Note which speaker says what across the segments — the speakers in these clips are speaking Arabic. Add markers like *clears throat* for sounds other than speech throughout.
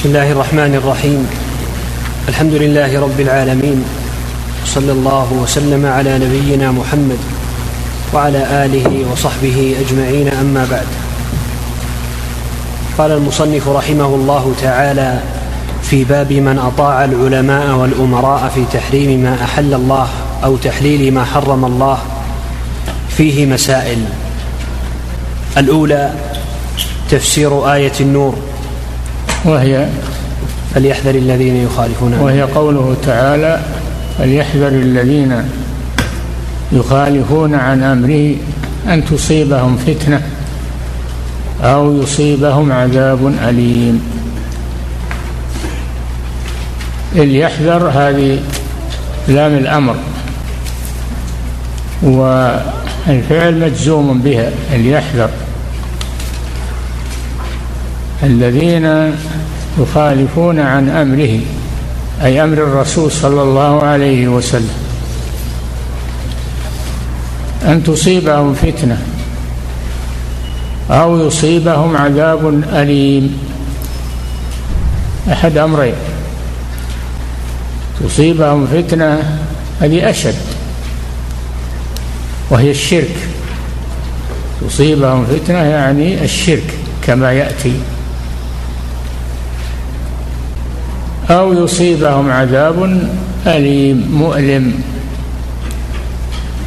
Speaker 1: بسم الله الرحمن الرحيم. الحمد لله رب العالمين. صلى الله وسلم على نبينا محمد وعلى آله وصحبه أجمعين أما بعد. قال المصنف رحمه الله تعالى في باب من أطاع العلماء والأمراء في تحريم ما أحل الله أو تحليل ما حرم الله فيه مسائل. الأولى تفسير آية النور.
Speaker 2: وهي
Speaker 1: فليحذر الذين يخالفون.
Speaker 2: وهي قوله تعالى فليحذر الذين يخالفون عن أمره أن تصيبهم فتنة أو يصيبهم عذاب أليم. ليحذر هذه لام الأمر والفعل مجزوم بها ليحذر الذين يخالفون عن أمره أي أمر الرسول صلى الله عليه وسلم. أن تصيبهم فتنة أو يصيبهم عذاب أليم. أحد أمرين تصيبهم فتنة هذه اشد وهي الشرك. تصيبهم فتنة يعني الشرك كما يأتي. أو يصيبهم عذاب أليم مؤلم.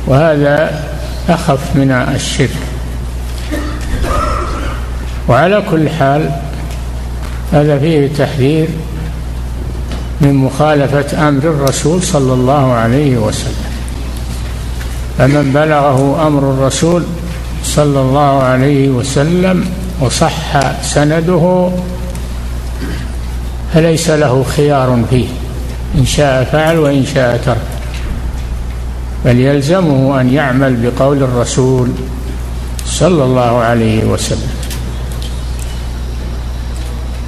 Speaker 2: وهذا أخف من الشرك. وعلى كل حال هذا فيه تحذير من مخالفة أمر الرسول صلى الله عليه وسلم. فمن بلغه أمر الرسول صلى الله عليه وسلم وصح سنده فليس له خيار فيه. إن شاء فعل وإن شاء ترك. بل يلزمه أن يعمل بقول الرسول صلى الله عليه وسلم.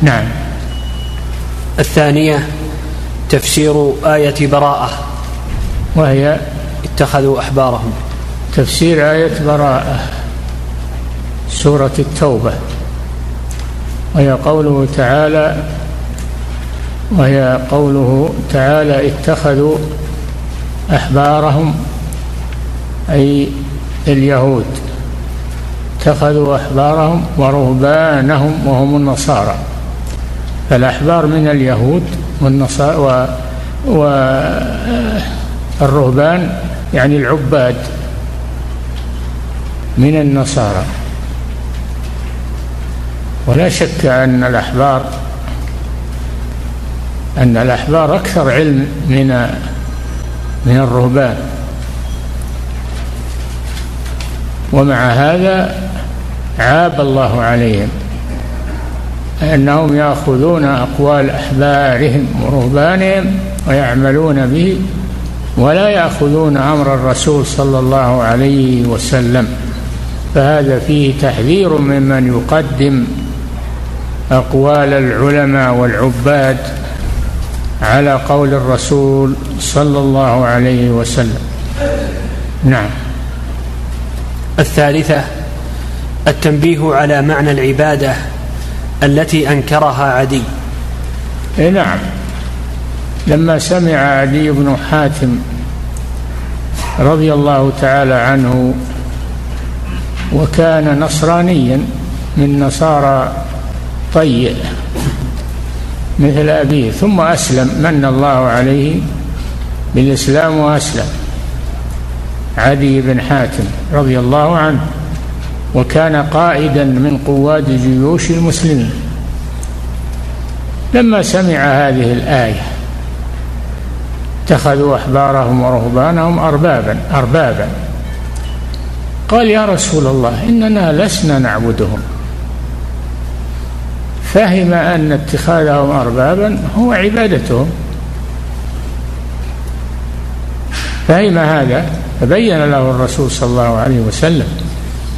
Speaker 2: نعم.
Speaker 1: الثانية تفسير آية براءة.
Speaker 2: وهي
Speaker 1: اتخذوا أحبارهم.
Speaker 2: تفسير آية براءة سورة التوبة. وهي قوله تعالى وهي قوله تعالى اتخذوا أحبارهم أي اليهود. اتخذوا أحبارهم ورهبانهم وهم النصارى. فالأحبار من اليهود والنصارى والرهبان يعني العباد من النصارى. ولا شك أن الأحبار أن الأحبار أكثر علم من من الرهبان. ومع هذا عاب الله عليهم أنهم يأخذون أقوال أحبارهم ورهبانهم ويعملون به ولا يأخذون أمر الرسول صلى الله عليه وسلم. فهذا فيه تحذير ممن يقدم أقوال العلماء والعباد على قول الرسول صلى الله عليه وسلم. نعم.
Speaker 1: الثالثة التنبيه على معنى العبادة التي أنكرها عدي.
Speaker 2: إيه نعم. لما سمع عدي بن حاتم رضي الله تعالى عنه وكان نصرانيا من نصارى طيء مثل أبيه ثم أسلم من الله عليه بالإسلام وأسلم. عدي بن حاتم رضي الله عنه وكان قائدا من قواد جيوش المسلمين. لما سمع هذه الآية اتخذوا أحبارهم ورهبانهم أربابا أربابا. قال يا رسول الله إننا لسنا نعبدهم. فهم أن اتخاذهم أربابا هو عبادتهم. فهم هذا فبين له الرسول صلى الله عليه وسلم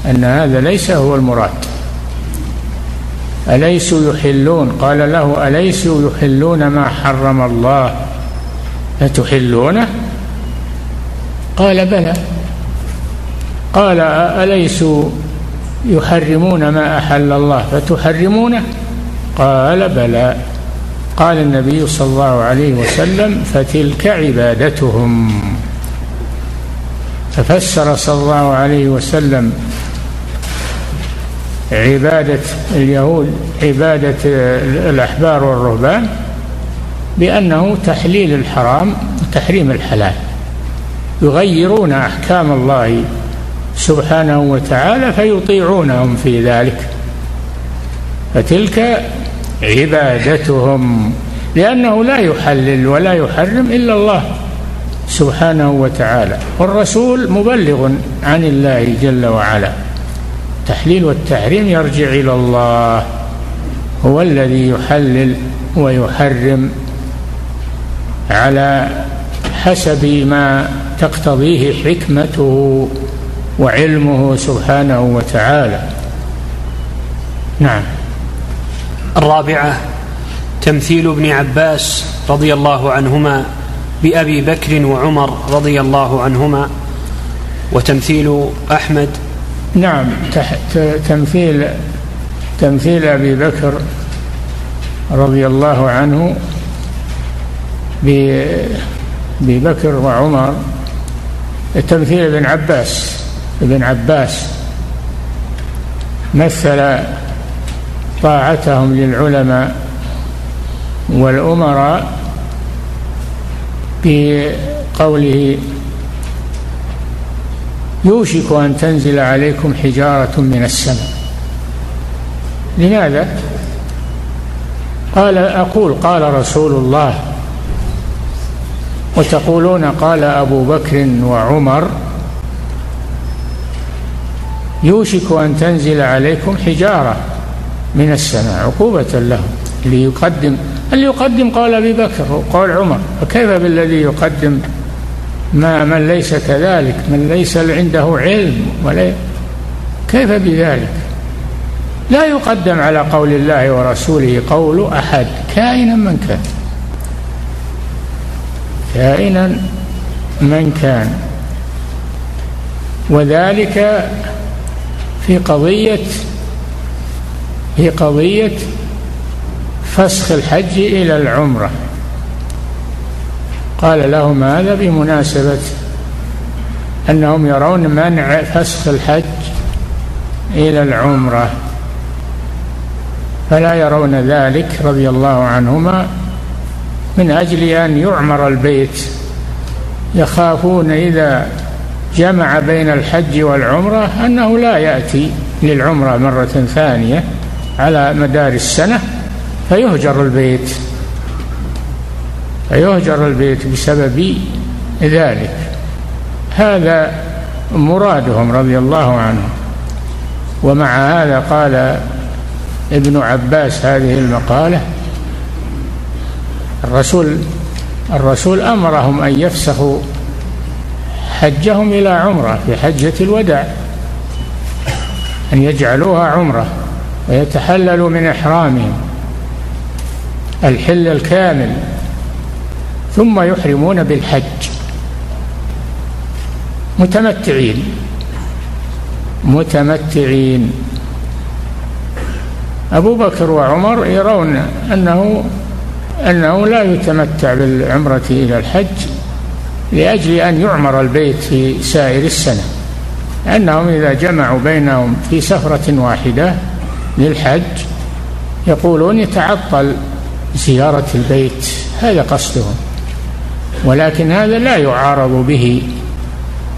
Speaker 2: أن هذا ليس هو المراد. أليسوا يحلون؟ قال له أليسوا يحلون ما حرم الله؟ فتحلونه قال بلى. قال أليسوا يحرمون ما أحل الله؟ فتحرمونه. قال بلى. قال النبي صلى الله عليه وسلم فتلك عبادتهم. ففسر صلى الله عليه وسلم عبادة اليهود عبادة الأحبار والرهبان بأنه تحليل الحرام وتحريم الحلال. يغيرون أحكام الله سبحانه وتعالى فيطيعونهم في ذلك. فتلك عبادتهم لأنه لا يحلل ولا يحرم إلا الله سبحانه وتعالى. والرسول مبلغ عن الله جل وعلا. التحليل والتحريم يرجع إلى الله. هو الذي يحلل ويحرم على حسب ما تقتضيه حكمته وعلمه سبحانه وتعالى. نعم.
Speaker 1: الرابعة تمثيل ابن عباس رضي الله عنهما بأبي بكر وعمر رضي الله عنهما وتمثيل أحمد.
Speaker 2: نعم تمثيل تمثيل أبي بكر رضي الله عنه بأبي بكر وعمر. تمثيل ابن عباس ابن عباس مثل طاعتهم للعلماء والأمراء بقوله يوشك أن تنزل عليكم حجارة من السماء لماذا؟ قال أقول قال رسول الله وتقولون قال أبو بكر وعمر يوشك أن تنزل عليكم حجارة من السماء عقوبة لهم اللي يقدم اللي يقدم؟ قال أبي بكر وقال عمر. فكيف بالذي يقدم؟ ما من ليس كذلك من ليس عنده علم ولا كيف بذلك؟ لا يقدم على قول الله ورسوله قول أحد كائنا من كان. كائنا من كان. وذلك في قضية في قضية فسخ الحج إلى العمرة. قال لهم هذا بمناسبة أنهم يرون منع فسخ الحج إلى العمرة فلا يرون ذلك رضي الله عنهما من أجل أن يعمر البيت. يخافون إذا جمع بين الحج والعمرة أنه لا يأتي للعمرة مرة ثانية. على مدار السنة فيهجر البيت. فيهجر البيت بسبب ذلك. هذا مرادهم رضي الله عنهم. ومع هذا قال ابن عباس هذه المقالة الرسول الرسول أمرهم أن يفسخوا حجهم إلى عمرة في حجة الوداع أن يجعلوها عمرة. ويتحللوا من إحرامهم الحل الكامل ثم يحرمون بالحج. متمتعين متمتعين. أبو بكر وعمر يرون أنه أنه لا يتمتع بالعمرة إلى الحج لأجل أن يعمر البيت في سائر السنة أنهم إذا جمعوا بينهم في سفرة واحدة للحج يقولون يتعطل زيارة البيت هذا قصدهم. ولكن هذا لا يعارض به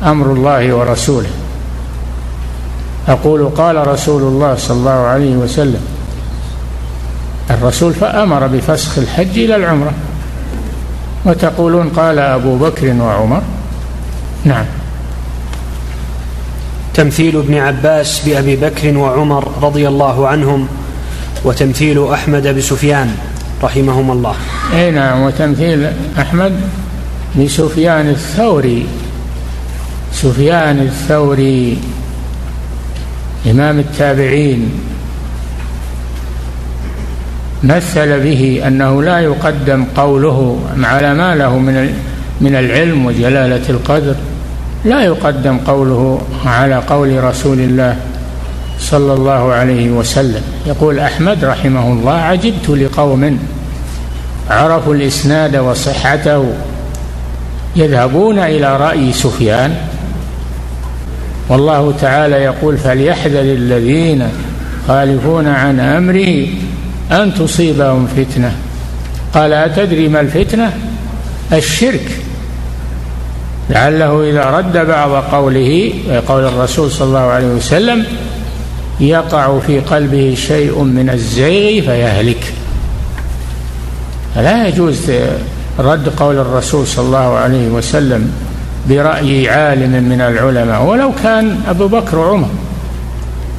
Speaker 2: أمر الله ورسوله. أقول قال رسول الله صلى الله عليه وسلم الرسول فأمر بفسخ الحج إلى العمرة. وتقولون قال أبو بكر وعمر نعم.
Speaker 1: تمثيل ابن عباس بأبي بكر وعمر رضي الله عنهم وتمثيل أحمد بسفيان رحمهما الله.
Speaker 2: أي نعم وتمثيل أحمد بسفيان الثوري. سفيان الثوري إمام التابعين. مثل به أنه لا يقدم قوله على ما له من من العلم وجلالة القدر. لا يقدم قوله على قول رسول الله صلى الله عليه وسلم. يقول أحمد رحمه الله عجبت لقوم عرفوا الإسناد وصحته يذهبون إلى رأي سفيان. والله تعالى يقول فليحذر الذين خالفون عن أمره أن تصيبهم فتنة. قال أتدري ما الفتنة؟ الشرك. لعله إذا رد بعض قوله قول الرسول صلى الله عليه وسلم يقع في قلبه شيء من الزيغ فيهلك. فلا يجوز رد قول الرسول صلى الله عليه وسلم برأي عالم من العلماء ولو كان أبو بكر وعمر.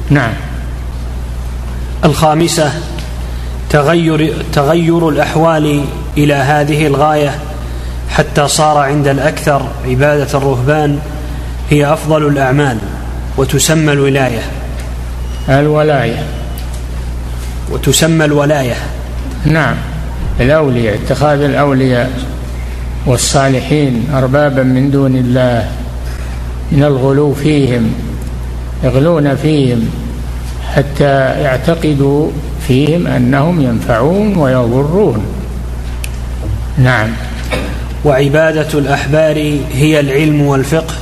Speaker 2: نعم.
Speaker 1: الخامسة تغير تغير الأحوال إلى هذه الغاية. حتى صار عند الأكثر عبادة الرهبان هي أفضل الأعمال وتسمى الولاية.
Speaker 2: الولاية.
Speaker 1: وتسمى الولاية.
Speaker 2: نعم. الأولياء اتخاذ الأولياء والصالحين أربابا من دون الله. من الغلو فيهم يغلون فيهم حتى يعتقدوا فيهم أنهم ينفعون ويضرون. نعم.
Speaker 1: وعبادة الأحبار هي العلم والفقه.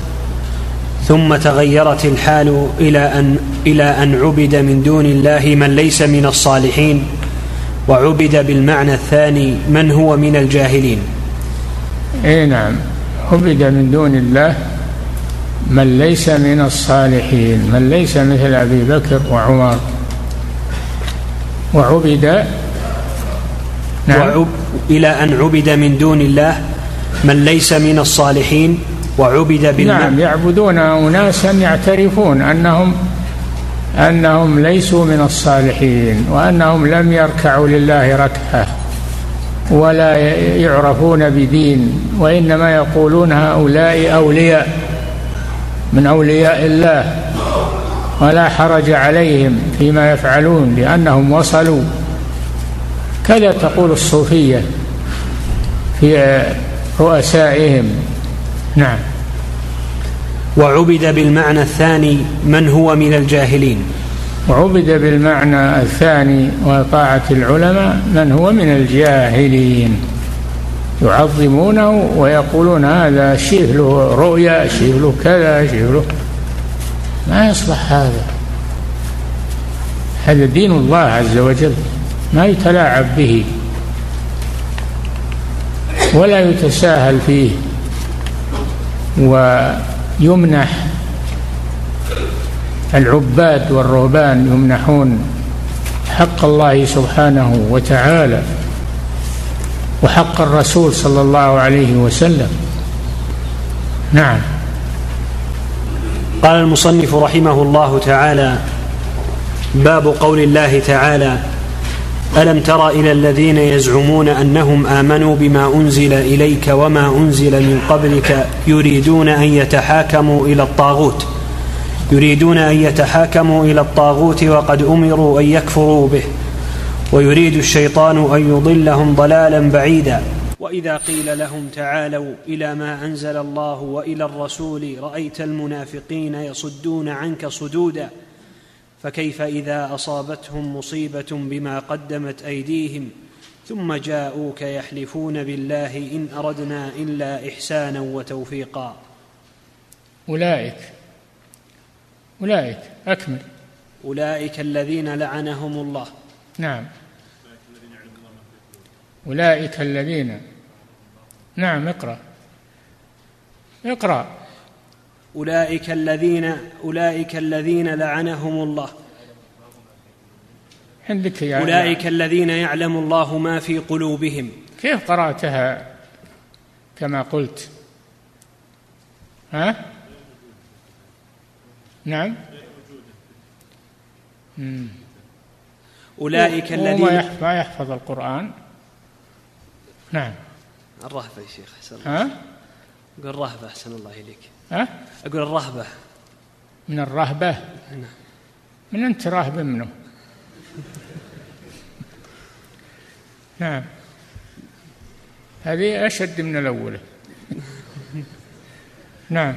Speaker 1: ثم تغيرت الحال إلى أن إلى أن عبد من دون الله من ليس من الصالحين وعبد بالمعنى الثاني من هو من الجاهلين.
Speaker 2: إي نعم. عبد من دون الله من ليس من الصالحين من ليس مثل أبي بكر وعمر. وعبد
Speaker 1: نعم. وعب إلى أن عبد من دون الله من ليس من الصالحين وعبد بالمعنى
Speaker 2: نعم يعبدون اناسا يعترفون انهم أنهم ليسوا من الصالحين وأنهم لم يركعوا لله ركعة ولا يعرفون بدين وإنما يقولون هؤلاء أولياء من أولياء الله ولا حرج عليهم فيما يفعلون لأنهم وصلوا. كذا تقول الصوفية في رؤسائهم. نعم.
Speaker 1: وعبد بالمعنى الثاني من هو من الجاهلين.
Speaker 2: وعبد بالمعنى الثاني وطاعة العلماء من هو من الجاهلين. يعظمونه ويقولون هذا شيء له رؤيا شيء له كذا شيء له. ما يصلح هذا. هذا دين الله عز وجل. ما يتلاعب به. ولا يتساهل فيه ويمنح العباد والرهبان يمنحون حق الله سبحانه وتعالى وحق الرسول صلى الله عليه وسلم. نعم.
Speaker 1: قال المصنف رحمه الله تعالى باب قول الله تعالى ألم تر إلى الذين يزعمون أنهم آمنوا بما أنزل إليك وما أنزل من قبلك يريدون أن يتحاكموا إلى الطاغوت؟ يريدون أن يتحاكموا إلى الطاغوت وقد أمروا أن يكفروا به ويريد الشيطان أن يضلهم ضلالا بعيدا. وإذا قيل لهم تعالوا إلى ما أنزل الله وإلى الرسول رأيت المنافقين يصدون عنك صدودا. فكيف إذا أصابتهم مصيبة بما قدمت أيديهم ثم جاءوك يحلفون بالله إن أردنا إلا إحسانا وتوفيقا.
Speaker 2: أولئك أولئك أكمل.
Speaker 1: أولئك الذين لعنهم الله.
Speaker 2: نعم. أولئك الذين نعم اقرأ. اقرأ.
Speaker 1: أولئك الذين أولئك الذين لعنهم الله.
Speaker 2: عندك
Speaker 1: أولئك الذين يعلم الله ما في قلوبهم.
Speaker 2: كيف قرأتها كما قلت؟ ها؟ نعم.
Speaker 1: أولئك الذين
Speaker 2: ما يحفظ القرآن. نعم.
Speaker 1: الرهبة يا شيخ أحسن
Speaker 2: الله. ها؟
Speaker 1: أقول الرهبة أحسن الله إليك.
Speaker 2: ها؟
Speaker 1: أقول الرهبة.
Speaker 2: من الرهبة؟
Speaker 1: نعم.
Speaker 2: من أنت راهب منه؟ نعم. هذه أشد من الأولى نعم.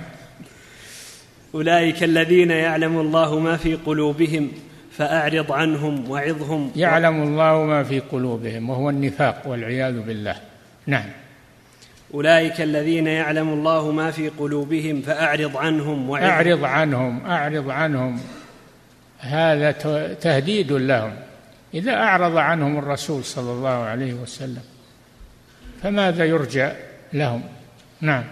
Speaker 1: أولئك الذين يعلم الله ما في قلوبهم فأعرض عنهم وعظهم.
Speaker 2: يعلم الله ما في قلوبهم وهو النفاق والعياذ بالله. نعم.
Speaker 1: أولئك الذين يعلم الله ما في قلوبهم فأعرض عنهم
Speaker 2: وعظهم أعرض عنهم أعرض عنهم. هذا تهديد لهم. إذا أعرض عنهم الرسول صلى الله عليه وسلم فماذا يرجى لهم؟ نعم.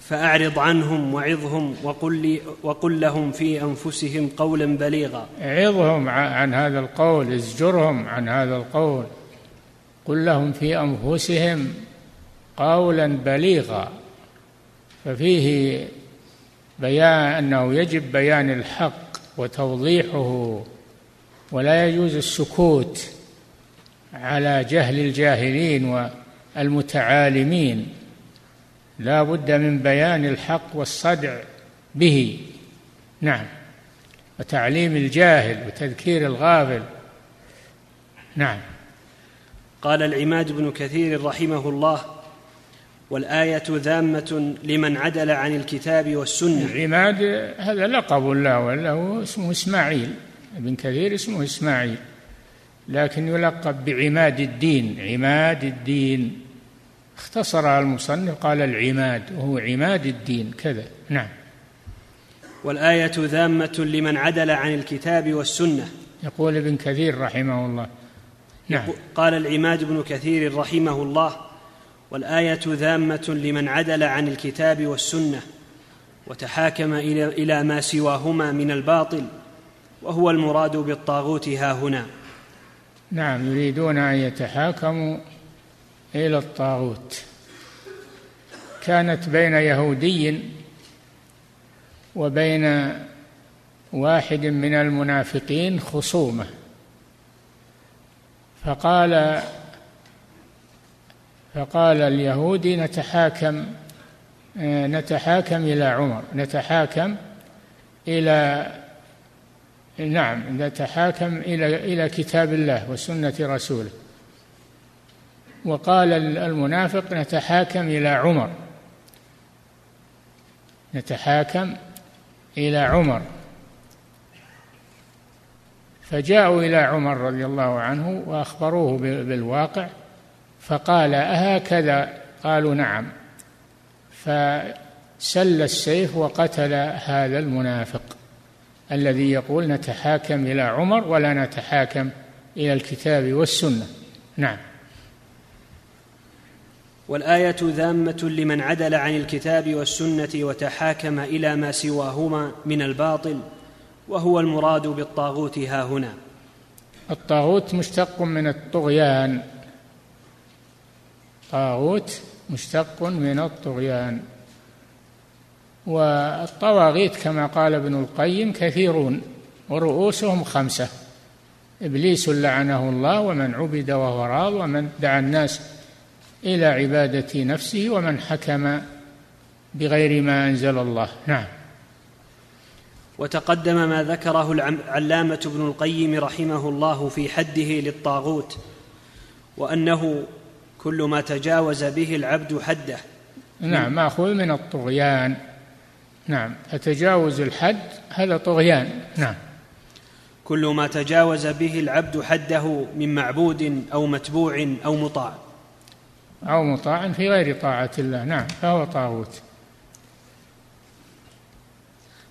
Speaker 1: فأعرض عنهم وعظهم وقل, لي وقل لهم في أنفسهم قولا بليغا.
Speaker 2: عظهم عن هذا القول ازجرهم عن هذا القول. قل لهم في أنفسهم قولا بليغا. ففيه بيان أنه يجب بيان الحق وتوضيحه ولا يجوز السكوت على جهل الجاهلين والمتعالمين. لا بد من بيان الحق والصدع به. نعم. وتعليم الجاهل وتذكير الغافل. نعم.
Speaker 1: قال العماد بن كثير رحمه الله والآية ذامة لمن عدل عن الكتاب والسنة.
Speaker 2: العماد هذا لقب له وله اسمه إسماعيل. ابن كثير اسمه إسماعيل. لكن يلقب بعماد الدين عماد الدين. اختصرها المصنف قال العماد وهو عماد الدين كذا. نعم.
Speaker 1: والآية ذامة لمن عدل عن الكتاب والسنة.
Speaker 2: يقول ابن كثير رحمه الله. نعم.
Speaker 1: قال العماد بن كثير رحمه الله. والآية ذامة لمن عدل عن الكتاب والسنة وتحاكم إلى ما سواهما من الباطل وهو المراد بالطاغوت ها هنا.
Speaker 2: نعم يريدون أن يتحاكموا إلى الطاغوت. كانت بين يهودي وبين واحد من المنافقين خصومة فقال فقال اليهودي نتحاكم نتحاكم إلى عمر نتحاكم إلى نعم نتحاكم إلى إلى كتاب الله وسنة رسوله. وقال المنافق نتحاكم إلى عمر نتحاكم إلى عمر. فجاءوا إلى عمر رضي الله عنه وأخبروه بالواقع فقال أهكذا؟ قالوا نعم. فسل السيف وقتل هذا المنافق الذي يقول نتحاكم إلى عمر ولا نتحاكم إلى الكتاب والسنة. نعم.
Speaker 1: والآية ذامة لمن عدل عن الكتاب والسنة وتحاكم إلى ما سواهما من الباطل وهو المراد بالطاغوت ها هنا.
Speaker 2: الطاغوت مشتق من الطغيان. طاغوت مشتق من الطغيان. والطواغيت كما قال ابن القيم كثيرون ورؤوسهم خمسة إبليس لعنه الله ومن عبد وهو راض ومن دعا الناس إلى عبادة نفسه ومن حكم بغير ما أنزل الله. نعم.
Speaker 1: وتقدم ما ذكره العلامه ابن القيم رحمه الله في حده للطاغوت وأنه كل ما تجاوز به العبد حده.
Speaker 2: نعم ماخوذ من الطغيان. نعم فتجاوز الحد هذا طغيان. نعم.
Speaker 1: كل ما تجاوز به العبد حده من معبود أو متبوع أو مطاع.
Speaker 2: أو مطاع في غير طاعة الله. نعم فهو طاغوت.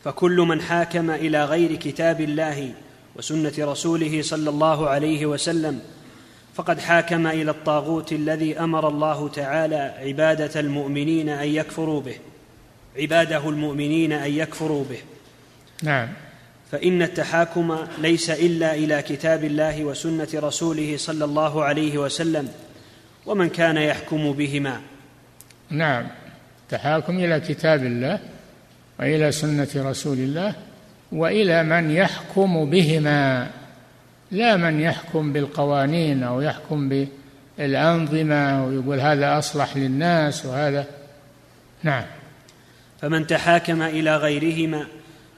Speaker 1: فكل من حاكم إلى غير كتاب الله وسنة رسوله صلى الله عليه وسلم فقد حاكم إلى الطاغوت الذي أمر الله تعالى عبادة المؤمنين أن يكفروا به عباده المؤمنين أن يكفروا به.
Speaker 2: نعم.
Speaker 1: فإن التحاكم ليس إلا إلى كتاب الله وسنة رسوله صلى الله عليه وسلم ومن كان يحكم بهما.
Speaker 2: نعم. التحاكم إلى كتاب الله وإلى سنة رسول الله وإلى من يحكم بهما. لا من يحكم بالقوانين أو يحكم بالأنظمة ويقول هذا أصلح للناس وهذا. نعم.
Speaker 1: فمن تحاكم إلى غيرهما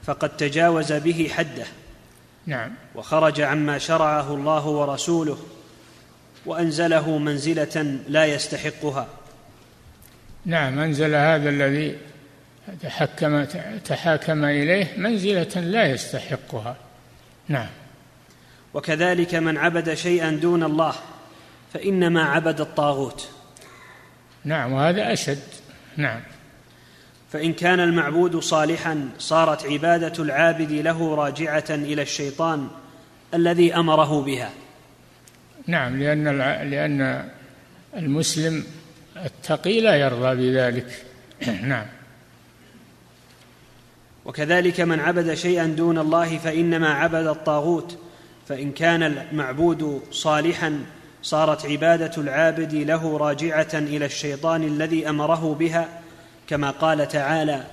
Speaker 1: فقد تجاوز به حده.
Speaker 2: نعم.
Speaker 1: وخرج عما شرعه الله ورسوله وأنزله منزلة لا يستحقها.
Speaker 2: نعم أنزل هذا الذي تحكم تحاكم إليه منزلة لا يستحقها. نعم.
Speaker 1: وكذلك من عبد شيئا دون الله فإنما عبد الطاغوت.
Speaker 2: نعم وهذا أشد. نعم.
Speaker 1: فإن كان المعبود صالحا صارت عبادة العابد له راجعة إلى الشيطان الذي أمره بها.
Speaker 2: نعم لأن لأن المسلم التقي لا يرضى بذلك. *clears throat* نعم.
Speaker 1: وكذلك من عبد شيئا دون الله فإنما عبد الطاغوت. فإن كان المعبود صالحا صارت عبادة العابد له راجعة إلى الشيطان الذي أمره بها كما قال تعالى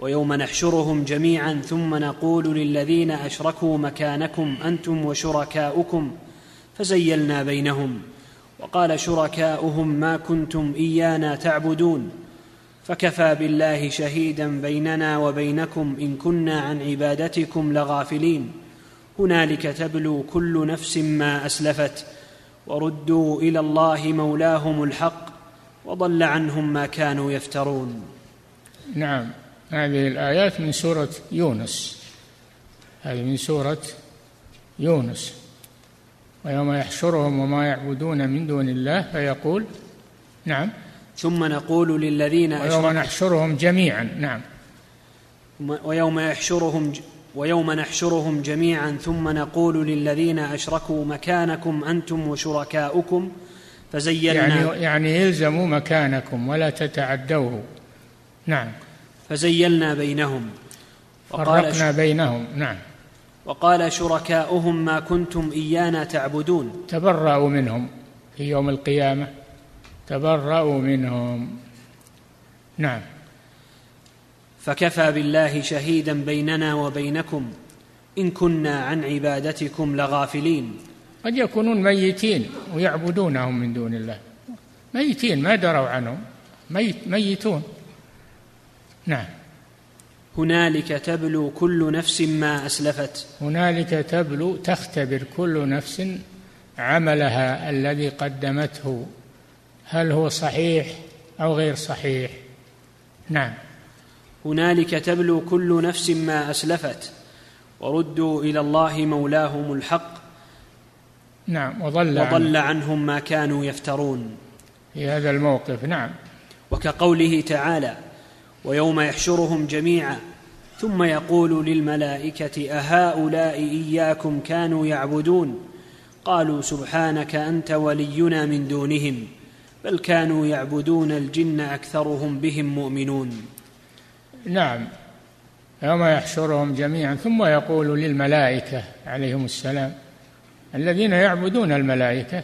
Speaker 1: ويوم نحشرهم جميعا ثم نقول للذين أشركوا مكانكم أنتم وشركاؤكم فزيلنا بينهم وقال شركاؤهم ما كنتم إيانا تعبدون فكفى بالله شهيدا بيننا وبينكم إن كنا عن عبادتكم لغافلين هنالك تبلو كل نفس ما أسلفت وردوا إلى الله مولاهم الحق وضل عنهم ما كانوا يفترون.
Speaker 2: نعم هذه الآيات من سورة يونس. هذه من سورة يونس. ويوم يحشرهم وما يعبدون من دون الله فيقول نعم.
Speaker 1: ثم نقول للذين
Speaker 2: ويوم نحشرهم جميعا نعم.
Speaker 1: ويوم يحشرهم ويوم نحشرهم جميعا ثم نقول للذين أشركوا مكانكم أنتم وشركاؤكم فزينا
Speaker 2: يعني يعني يلزموا مكانكم ولا تتعدوه. نعم.
Speaker 1: فزيلنا بينهم.
Speaker 2: فرقنا بينهم. نعم.
Speaker 1: وقال شركاؤهم ما كنتم إيانا تعبدون.
Speaker 2: تبرأوا منهم في يوم القيامة. تبرأوا منهم. نعم.
Speaker 1: فكفى بالله شهيدا بيننا وبينكم. إن كنا عن عبادتكم لغافلين.
Speaker 2: قد يكونون ميتين ويعبدونهم من دون الله. ميتين ما دروا عنهم. ميت ميتون. نعم.
Speaker 1: هنالك تبلو كل نفس ما أسلفت.
Speaker 2: هنالك تبلو تختبر كل نفس عملها الذي قدمته. هل هو صحيح أو غير صحيح؟ نعم.
Speaker 1: هنالك تبلو كل نفس ما أسلفت. وردوا إلى الله مولاهم الحق.
Speaker 2: نعم وضل,
Speaker 1: وضل عنهم ما كانوا يفترون.
Speaker 2: في هذا الموقف نعم.
Speaker 1: وكقوله تعالى ويوم يحشرهم جميعا. ثم يقول للملائكة أهؤلاء إياكم كانوا يعبدون. قالوا سبحانك أنت ولينا من دونهم بل كانوا يعبدون الجن أكثرهم بهم مؤمنون.
Speaker 2: نعم. يوم يحشرهم جميعا. ثم يقول للملائكة عليهم السلام الذين يعبدون الملائكة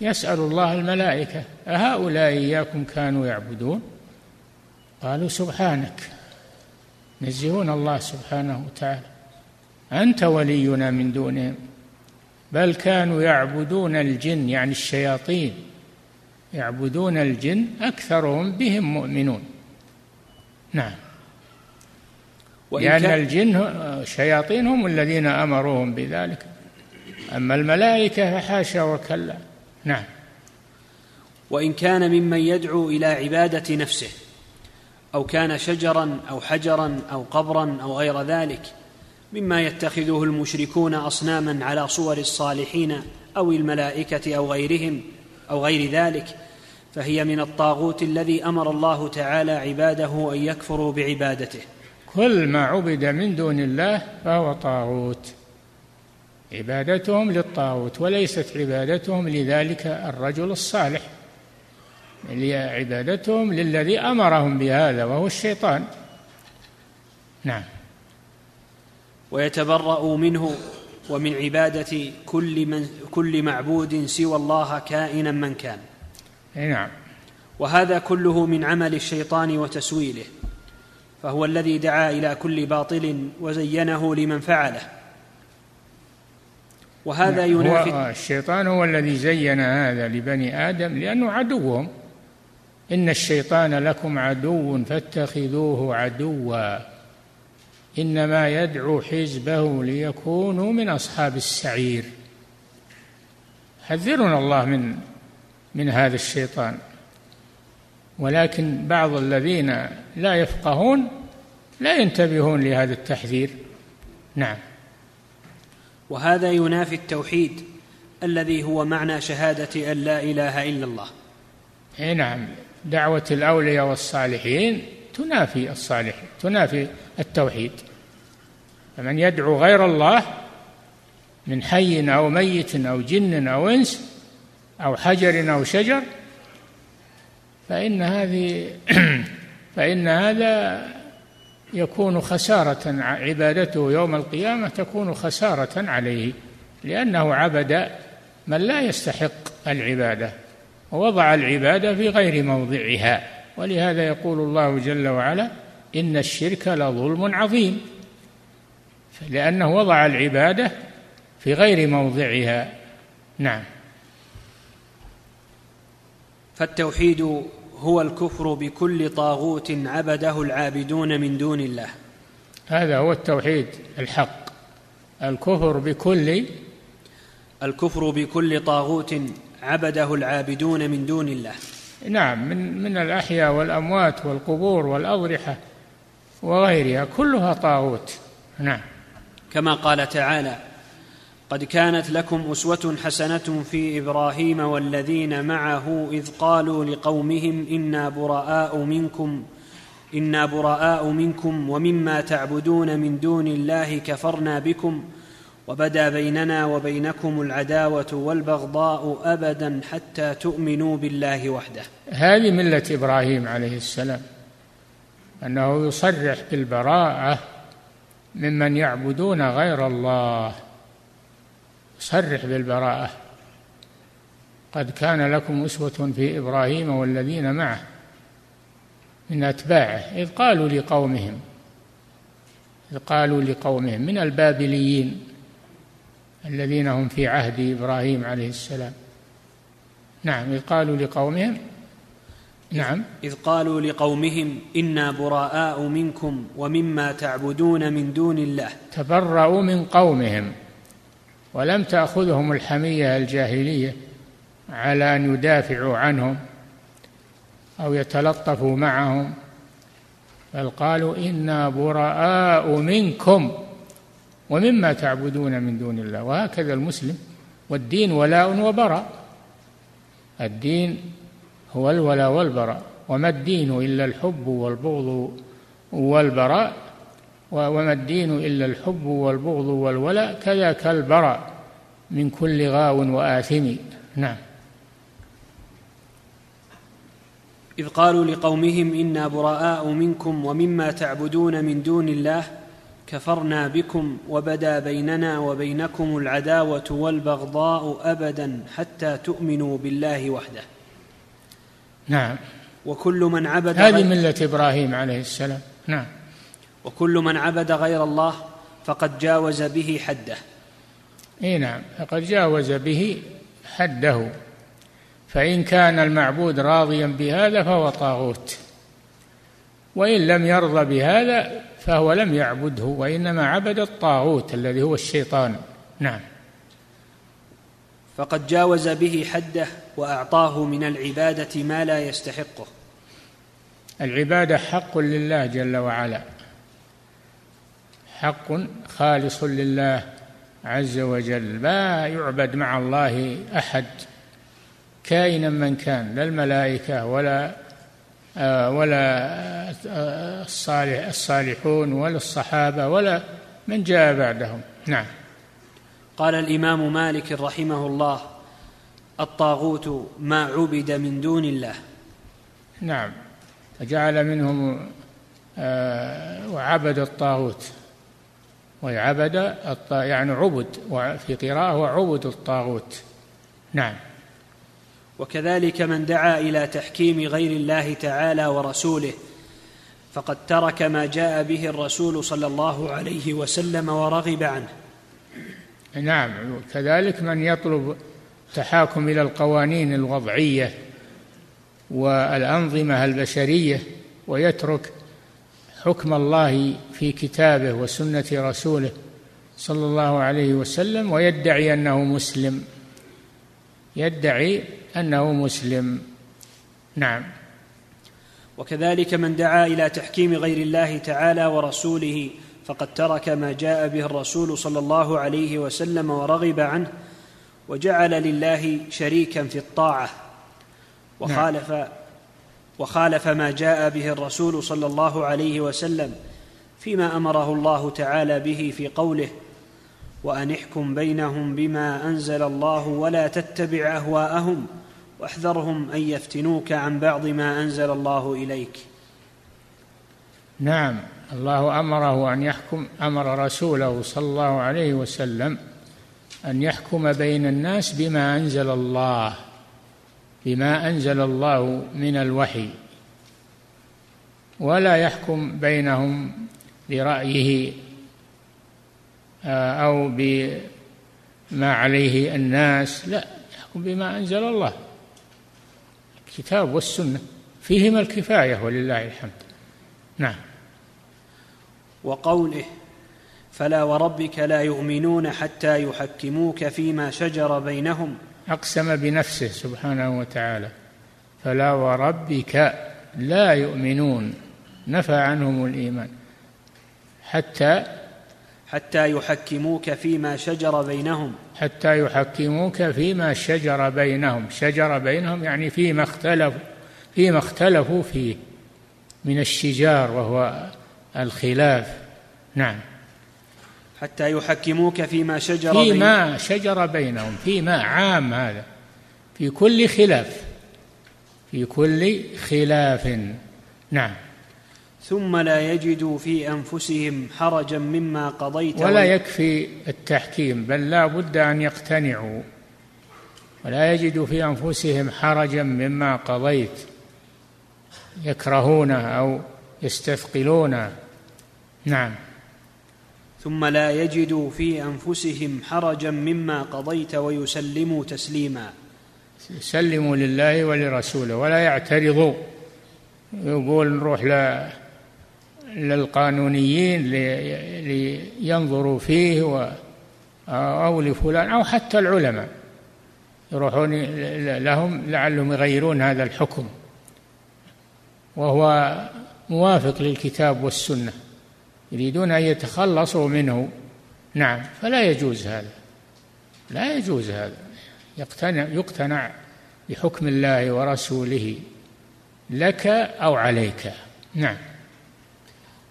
Speaker 2: يسأل الله الملائكة أهؤلاء إياكم كانوا يعبدون؟ قالوا سبحانك. ينزهون الله سبحانه وتعالى. أنت ولينا من دونهم. بل كانوا يعبدون الجن يعني الشياطين يعبدون الجن أكثرهم بهم مؤمنون. نعم. لأن الجن شياطين هم الذين أمروهم بذلك. أما الملائكة فحاشا وكلا. نعم.
Speaker 1: وإن كان ممن يدعو إلى عبادة نفسه أو كان شجرا أو حجرا أو قبرا أو غير ذلك مما يتخذه المشركون أصناما على صور الصالحين أو الملائكة أو غيرهم أو غير ذلك فهي من الطاغوت الذي أمر الله تعالى عباده أن يكفروا بعبادته.
Speaker 2: كل ما عبد من دون الله فهو طاغوت. عبادتهم للطاغوت وليست عبادتهم لذلك الرجل الصالح. عبادتهم للذي أمرهم بهذا وهو الشيطان. نعم.
Speaker 1: ويتبرأ منه ومن عبادة كل من كل معبود سوى الله كائنا من كان.
Speaker 2: نعم.
Speaker 1: وهذا كله من عمل الشيطان وتسويله فهو الذي دعا إلى كل باطل وزينه لمن فعله.
Speaker 2: وهذا نعم. ينافي هو الشيطان هو الذي زين هذا لبني آدم لأنه عدوهم إن الشيطان لكم عدو فاتخذوه عدوا. إنما يدعو حزبه ليكونوا من أصحاب السعير. حذرنا الله من من هذا الشيطان. ولكن بعض الذين لا يفقهون لا ينتبهون لهذا التحذير. نعم.
Speaker 1: وهذا ينافي التوحيد الذي هو معنى شهادة أن لا إله إلا الله.
Speaker 2: أي نعم. دعوة الأولياء والصالحين تنافي الصالح تنافي التوحيد. فمن يدعو غير الله من حي أو ميت أو جن أو إنس أو حجر أو شجر فإن هذه *clears throat* فإن هذا يكون خسارة عبادته يوم القيامة تكون خسارة عليه لأنه عبد من لا يستحق العبادة ووضع العبادة في غير موضعها ولهذا يقول الله جل وعلا إن الشرك لظلم عظيم لأنه وضع العبادة في غير موضعها. نعم.
Speaker 1: فالتوحيد هو الكفر بكل طاغوت عبده العابدون من دون الله.
Speaker 2: هذا هو التوحيد الحق. الكفر بكل
Speaker 1: الكفر بكل طاغوت عبده العابدون من دون الله.
Speaker 2: نعم من من الأحياء والأموات والقبور والأضرحة وغيرها كلها طاغوت. نعم.
Speaker 1: كما قال تعالى قد كانت لكم أسوة حسنة في إبراهيم والذين معه إذ قالوا لقومهم إنا براء منكم إنا براء منكم ومما تعبدون من دون الله كفرنا بكم وبدا بيننا وبينكم العداوة والبغضاء أبدا حتى تؤمنوا بالله وحده.
Speaker 2: هذه ملة إبراهيم عليه السلام أنه يصرح بالبراءة ممن يعبدون غير الله. صرح بالبراءة. قد كان لكم أسوة في إبراهيم والذين معه من أتباعه إذ قالوا لقومهم إذ قالوا لقومهم من البابليين الذين هم في عهد إبراهيم عليه السلام. نعم إذ قالوا لقومهم نعم.
Speaker 1: إذ قالوا لقومهم إنا براء منكم ومما تعبدون من دون الله.
Speaker 2: تبرأوا من قومهم. ولم تأخذهم الحمية الجاهلية على أن يدافعوا عنهم أو يتلطفوا معهم بل قالوا إنا براء منكم ومما تعبدون من دون الله. وهكذا المسلم والدين ولاء وبراء. الدين هو الولاء والبراء وما الدين إلا الحب والبغض والبراء. وما الدين إلا الحب والبغض والولاء كذاك البراء من كل غاو وآثم. نعم.
Speaker 1: إذ قالوا لقومهم إنا براء منكم ومما تعبدون من دون الله كفرنا بكم وبدا بيننا وبينكم العداوة والبغضاء أبدا حتى تؤمنوا بالله وحده.
Speaker 2: نعم.
Speaker 1: وكل من عبد
Speaker 2: هذه ملة إبراهيم عليه السلام. نعم.
Speaker 1: وكل من عبد غير الله فقد جاوز به حده.
Speaker 2: إي نعم فقد جاوز به حده. فإن كان المعبود راضيا بهذا فهو طاغوت. وإن لم يرضى بهذا فهو لم يعبده وإنما عبد الطاغوت الذي هو الشيطان. نعم.
Speaker 1: فقد جاوز به حده وأعطاه من العبادة ما لا يستحقه.
Speaker 2: العبادة حق لله جل وعلا. حق خالص لله عز وجل. لا يعبد مع الله أحد كائنا من كان لا الملائكة ولا آه، ولا آه، الصالح الصالحون ولا الصحابة ولا من جاء بعدهم. نعم.
Speaker 1: قال الإمام مالك رحمه الله الطاغوت ما عبد من دون الله.
Speaker 2: نعم. فجعل منهم آه، وعبد الطاغوت. وعبد يعني عبد وفي قراءة وعبد الطاغوت. نعم.
Speaker 1: وكذلك من دعا إلى تحكيم غير الله تعالى ورسوله فقد ترك ما جاء به الرسول صلى الله عليه وسلم ورغب عنه.
Speaker 2: نعم. كذلك من يطلب تحاكم إلى القوانين الوضعية والأنظمة البشرية ويترك حكم الله في كتابه وسنة رسوله صلى الله عليه وسلم ويدعي أنه مسلم. يدعي أنه مسلم. نعم.
Speaker 1: وكذلك من دعا إلى تحكيم غير الله تعالى ورسوله فقد ترك ما جاء به الرسول صلى الله عليه وسلم ورغب عنه وجعل لله شريكا في الطاعة وخالف نعم. وخالف ما جاء به الرسول صلى الله عليه وسلم فيما أمره الله تعالى به في قوله وأن احكم بينهم بما أنزل الله ولا تتبع أهواءهم واحذرهم أن يفتنوك عن بعض ما أنزل الله إليك.
Speaker 2: نعم الله أمره أن يحكم أمر رسوله صلى الله عليه وسلم أن يحكم بين الناس بما أنزل الله. بما أنزل الله من الوحي ولا يحكم بينهم برأيه آه، أو بما عليه الناس لا يحكم بما أنزل الله. الكتاب والسنة فيهما الكفاية ولله الحمد. نعم.
Speaker 1: وقوله فلا وربك لا يؤمنون حتى يحكموك فيما شجر بينهم
Speaker 2: أقسم بنفسه سبحانه وتعالى. فلا وربك لا يؤمنون. نفى عنهم الإيمان. حتى
Speaker 1: حتى يحكموك فيما شجر بينهم.
Speaker 2: حتى يحكموك فيما شجر بينهم. شجر بينهم يعني فيما اختلفوا فيما اختلفوا فيه. من الشجار وهو الخلاف. نعم.
Speaker 1: حتى يحكموك فيما شجر
Speaker 2: فيما شجر بينهم. فيما عام هذا. في كل خلاف. في كل خلاف. نعم.
Speaker 1: ثم لا يجدوا في أنفسهم حرجا مما قضيت
Speaker 2: ولا يكفي التحكيم بل لا بد أن يقتنعوا. ولا يجدوا في أنفسهم حرجا مما قضيت. يكرهونه أو يستثقلونه نعم.
Speaker 1: ثم لا يجدوا في أنفسهم حرجا مما قضيت ويسلموا تسليما.
Speaker 2: يسلموا لله ولرسوله ولا يعترضوا. يقول نروح للقانونيين لينظروا فيه أو لفلان أو حتى العلماء. يروحون لهم لعلهم يغيرون هذا الحكم. وهو موافق للكتاب والسنة. يريدون أن يتخلصوا منه. نعم فلا يجوز هذا. لا يجوز هذا. يقتنع يقتنع بحكم الله ورسوله لك أو عليك. نعم.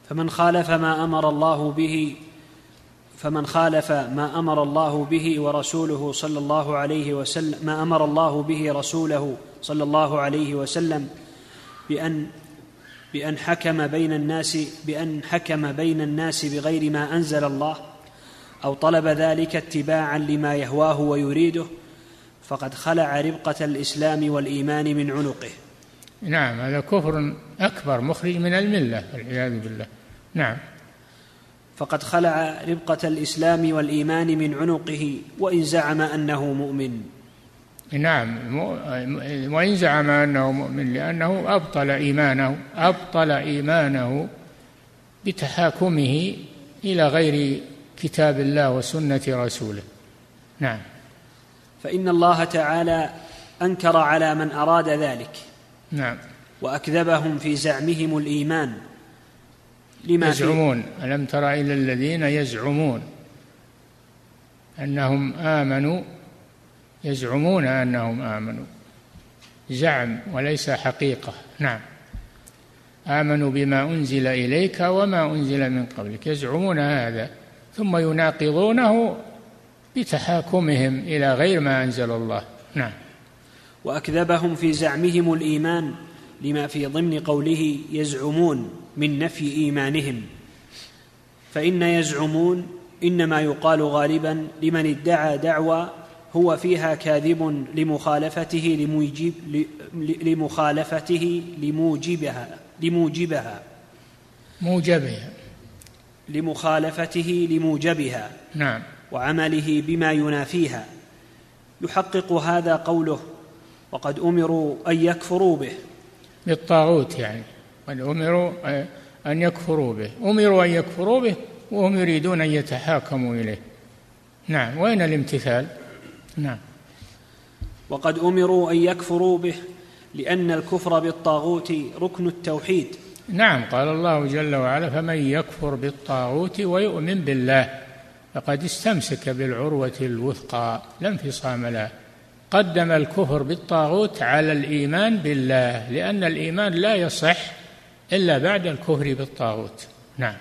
Speaker 1: فمن خالف ما أمر الله به فمن خالف ما أمر الله به ورسوله صلى الله عليه وسلم ما أمر الله به رسوله صلى الله عليه وسلم بأن بأن حكم بين الناس بأن حكم بين الناس بغير ما أنزل الله أو طلب ذلك اتباعا لما يهواه ويريده فقد خلع ربقة الإسلام والإيمان من عنقه.
Speaker 2: نعم هذا كفر أكبر مخرج من الملة والعياذ بالله. نعم.
Speaker 1: فقد خلع ربقة الإسلام والإيمان من عنقه وإن زعم أنه مؤمن.
Speaker 2: نعم وإن زعم أنه مؤمن لأنه أبطل إيمانه أبطل إيمانه بتحاكمه إلى غير كتاب الله وسنة رسوله. نعم.
Speaker 1: فإن الله تعالى أنكر على من أراد ذلك.
Speaker 2: نعم.
Speaker 1: وأكذبهم في زعمهم الإيمان
Speaker 2: لما يزعمون. ألم تر إلى الذين يزعمون أنهم آمنوا يزعمون أنهم آمنوا. زعم وليس حقيقة. نعم. آمنوا بما أنزل إليك وما أنزل من قبلك. يزعمون هذا. ثم يناقضونه بتحاكمهم إلى غير ما أنزل الله. نعم.
Speaker 1: وأكذبهم في زعمهم الإيمان لما في ضمن قوله يزعمون من نفي إيمانهم. فإن يزعمون إنما يقال غالبا لمن ادعى دعوى هو فيها كاذب لمخالفته لموجب لمخالفته لموجبها لموجبها.
Speaker 2: موجبها.
Speaker 1: لمخالفته لموجبها.
Speaker 2: نعم.
Speaker 1: وعمله بما ينافيها. يحقق هذا قوله وقد أمروا أن يكفروا به.
Speaker 2: بالطاغوت يعني. قد أمروا أن يكفروا به. أمروا أن يكفروا به وهم يريدون أن يتحاكموا إليه. نعم. وين الامتثال؟ نعم.
Speaker 1: وقد أمروا أن يكفروا به لأن الكفر بالطاغوت ركن التوحيد.
Speaker 2: نعم قال الله جل وعلا فمن يكفر بالطاغوت ويؤمن بالله فقد استمسك بالعروة الوثقى. لا انفصام لها قدم الكفر بالطاغوت على الإيمان بالله لأن الإيمان لا يصح إلا بعد الكفر بالطاغوت. نعم.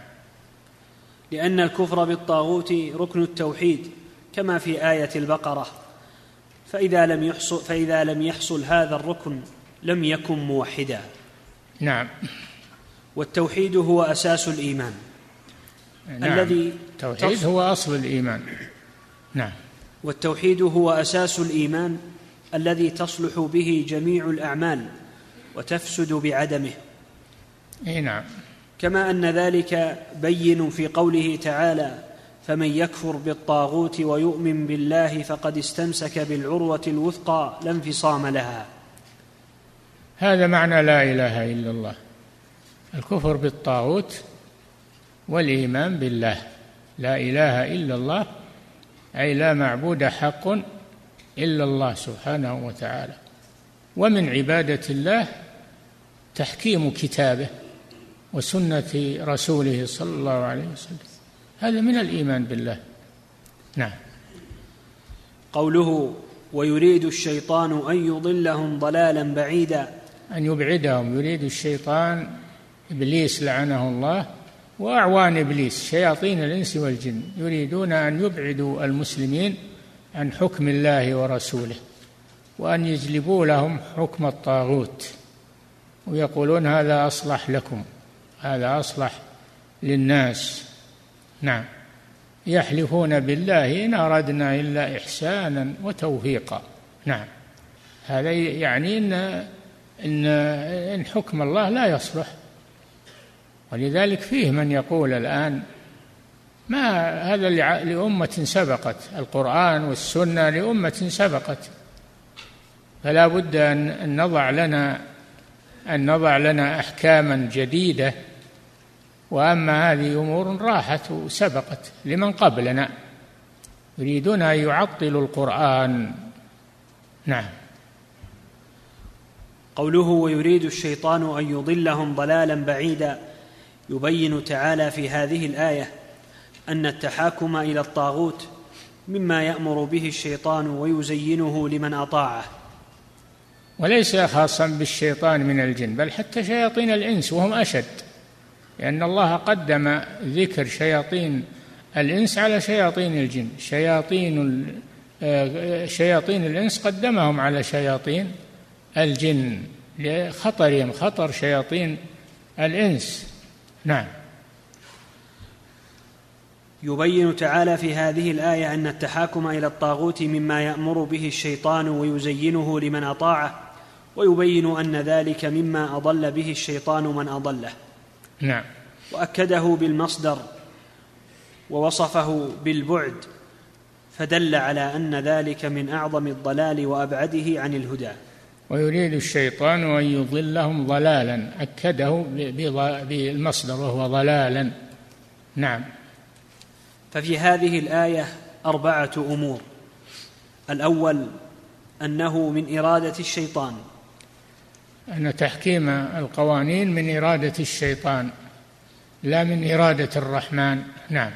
Speaker 1: لأن الكفر بالطاغوت ركن التوحيد كما في آية البقرة. فإذا لم يحصل فإذا لم يحصل هذا الركن لم يكن موحدا.
Speaker 2: نعم.
Speaker 1: والتوحيد هو أساس الإيمان.
Speaker 2: نعم. الذي التوحيد هو أصل الإيمان. نعم.
Speaker 1: والتوحيد هو أساس الإيمان الذي تصلح به جميع الأعمال وتفسد بعدمه.
Speaker 2: إي نعم.
Speaker 1: كما أن ذلك بين في قوله تعالى فمن يكفر بالطاغوت ويؤمن بالله فقد استمسك بالعروة الوثقى لا انفصام لها.
Speaker 2: هذا معنى لا إله إلا الله. الكفر بالطاغوت والإيمان بالله. لا إله إلا الله أي لا معبود حق إلا الله سبحانه وتعالى. ومن عبادة الله تحكيم كتابه وسنة رسوله صلى الله عليه وسلم. هذا من الإيمان بالله. نعم.
Speaker 1: قوله ويريد الشيطان أن يضلهم ضلالا بعيدا.
Speaker 2: أن يبعدهم. يريد الشيطان إبليس لعنه الله وأعوان إبليس شياطين الإنس والجن. يريدون أن يبعدوا المسلمين عن حكم الله ورسوله وأن يجلبوا لهم حكم الطاغوت. ويقولون هذا أصلح لكم هذا أصلح للناس. نعم. يحلفون بالله إن أردنا إلا إحسانا وتوفيقا. نعم. هذا يعني إن إن إن حكم الله لا يصلح. ولذلك فيه من يقول الآن ما هذا لأمة سبقت. القرآن والسنة لأمة سبقت. فلا بد أن نضع لنا أن نضع لنا أحكاما جديدة وأما هذه أمور راحت وسبقت لمن قبلنا. يريدون أن يعطلوا القرآن. نعم.
Speaker 1: قوله ويريد الشيطان أن يضلهم ضلالا بعيدا يبين تعالى في هذه الآية أن التحاكم إلى الطاغوت مما يأمر به الشيطان ويزينه لمن أطاعه.
Speaker 2: وليس خاصا بالشيطان من الجن بل حتى شياطين الإنس وهم أشد. لأن الله قدم ذكر شياطين الإنس على شياطين الجن. شياطين آه، شياطين الإنس قدمهم على شياطين الجن لخطرهم خطر شياطين الإنس. نعم.
Speaker 1: يبين تعالى في هذه الآية أن التحاكم إلى الطاغوت مما يأمر به الشيطان ويزينه لمن أطاعه ويبين أن ذلك مما أضل به الشيطان من أضله.
Speaker 2: نعم.
Speaker 1: وأكده بالمصدر ووصفه بالبعد فدل على أن ذلك من أعظم الضلال وأبعده عن الهدى.
Speaker 2: ويريد الشيطان أن يضلهم ضلالا. أكده بالمصدر وهو ضلالا. نعم.
Speaker 1: ففي هذه الآية أربعة أمور. الأول أنه من إرادة الشيطان
Speaker 2: أن تحكيم القوانين من إرادة الشيطان لا من إرادة الرحمن. نعم.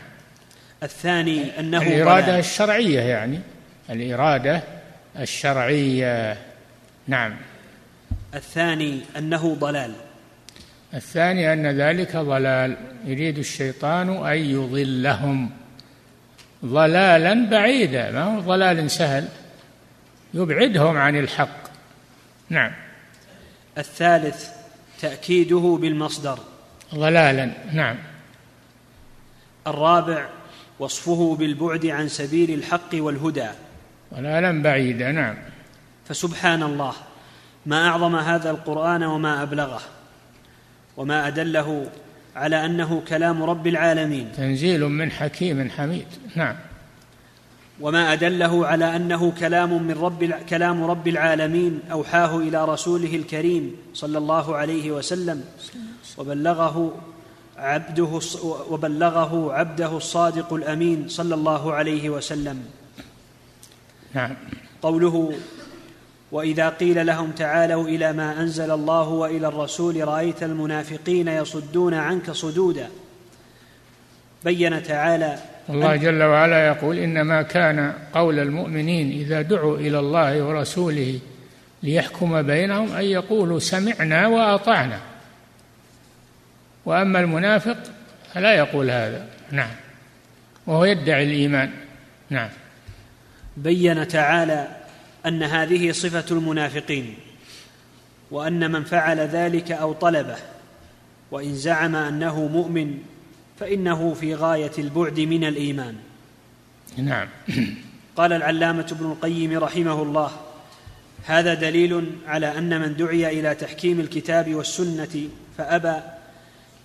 Speaker 1: الثاني أنه
Speaker 2: الإرادة ضلال. الشرعية يعني. الإرادة الشرعية. نعم.
Speaker 1: الثاني أنه ضلال.
Speaker 2: الثاني أن ذلك ضلال. يريد الشيطان أن يضلهم. ضلالا بعيدا ما هو ضلال سهل؟ يبعدهم عن الحق. نعم.
Speaker 1: الثالث تأكيده بالمصدر.
Speaker 2: ضلالا نعم.
Speaker 1: الرابع وصفه بالبعد عن سبيل الحق والهدى.
Speaker 2: ضلالا بعيدا نعم.
Speaker 1: فسبحان الله ما أعظم هذا القرآن وما أبلغه. وما أدله على أنه كلام رب العالمين.
Speaker 2: تنزيل من حكيم حميد نعم.
Speaker 1: وما أدله على أنه كلام من رب كلام رب العالمين أوحاه إلى رسوله الكريم صلى الله عليه وسلم. وبلغه عبده وبلغه عبده الصادق الأمين صلى الله عليه وسلم.
Speaker 2: نعم.
Speaker 1: قوله وإذا قيل لهم تعالوا إلى ما أنزل الله وإلى الرسول رأيت المنافقين يصدون عنك صدودا. بين تعالى
Speaker 2: الله جل وعلا يقول إنما كان قول المؤمنين إذا دعوا إلى الله ورسوله ليحكم بينهم أن يقولوا سمعنا وأطعنا. وأما المنافق فلا يقول هذا. نعم. وهو يدعي الإيمان. نعم.
Speaker 1: بين تعالى أن هذه صفة المنافقين وأن من فعل ذلك أو طلبه وإن زعم أنه مؤمن فإنه في غاية البعد من الإيمان.
Speaker 2: نعم.
Speaker 1: قال العلامة ابن القيم رحمه الله هذا دليل على أن من دعي إلى تحكيم الكتاب والسنة فأبى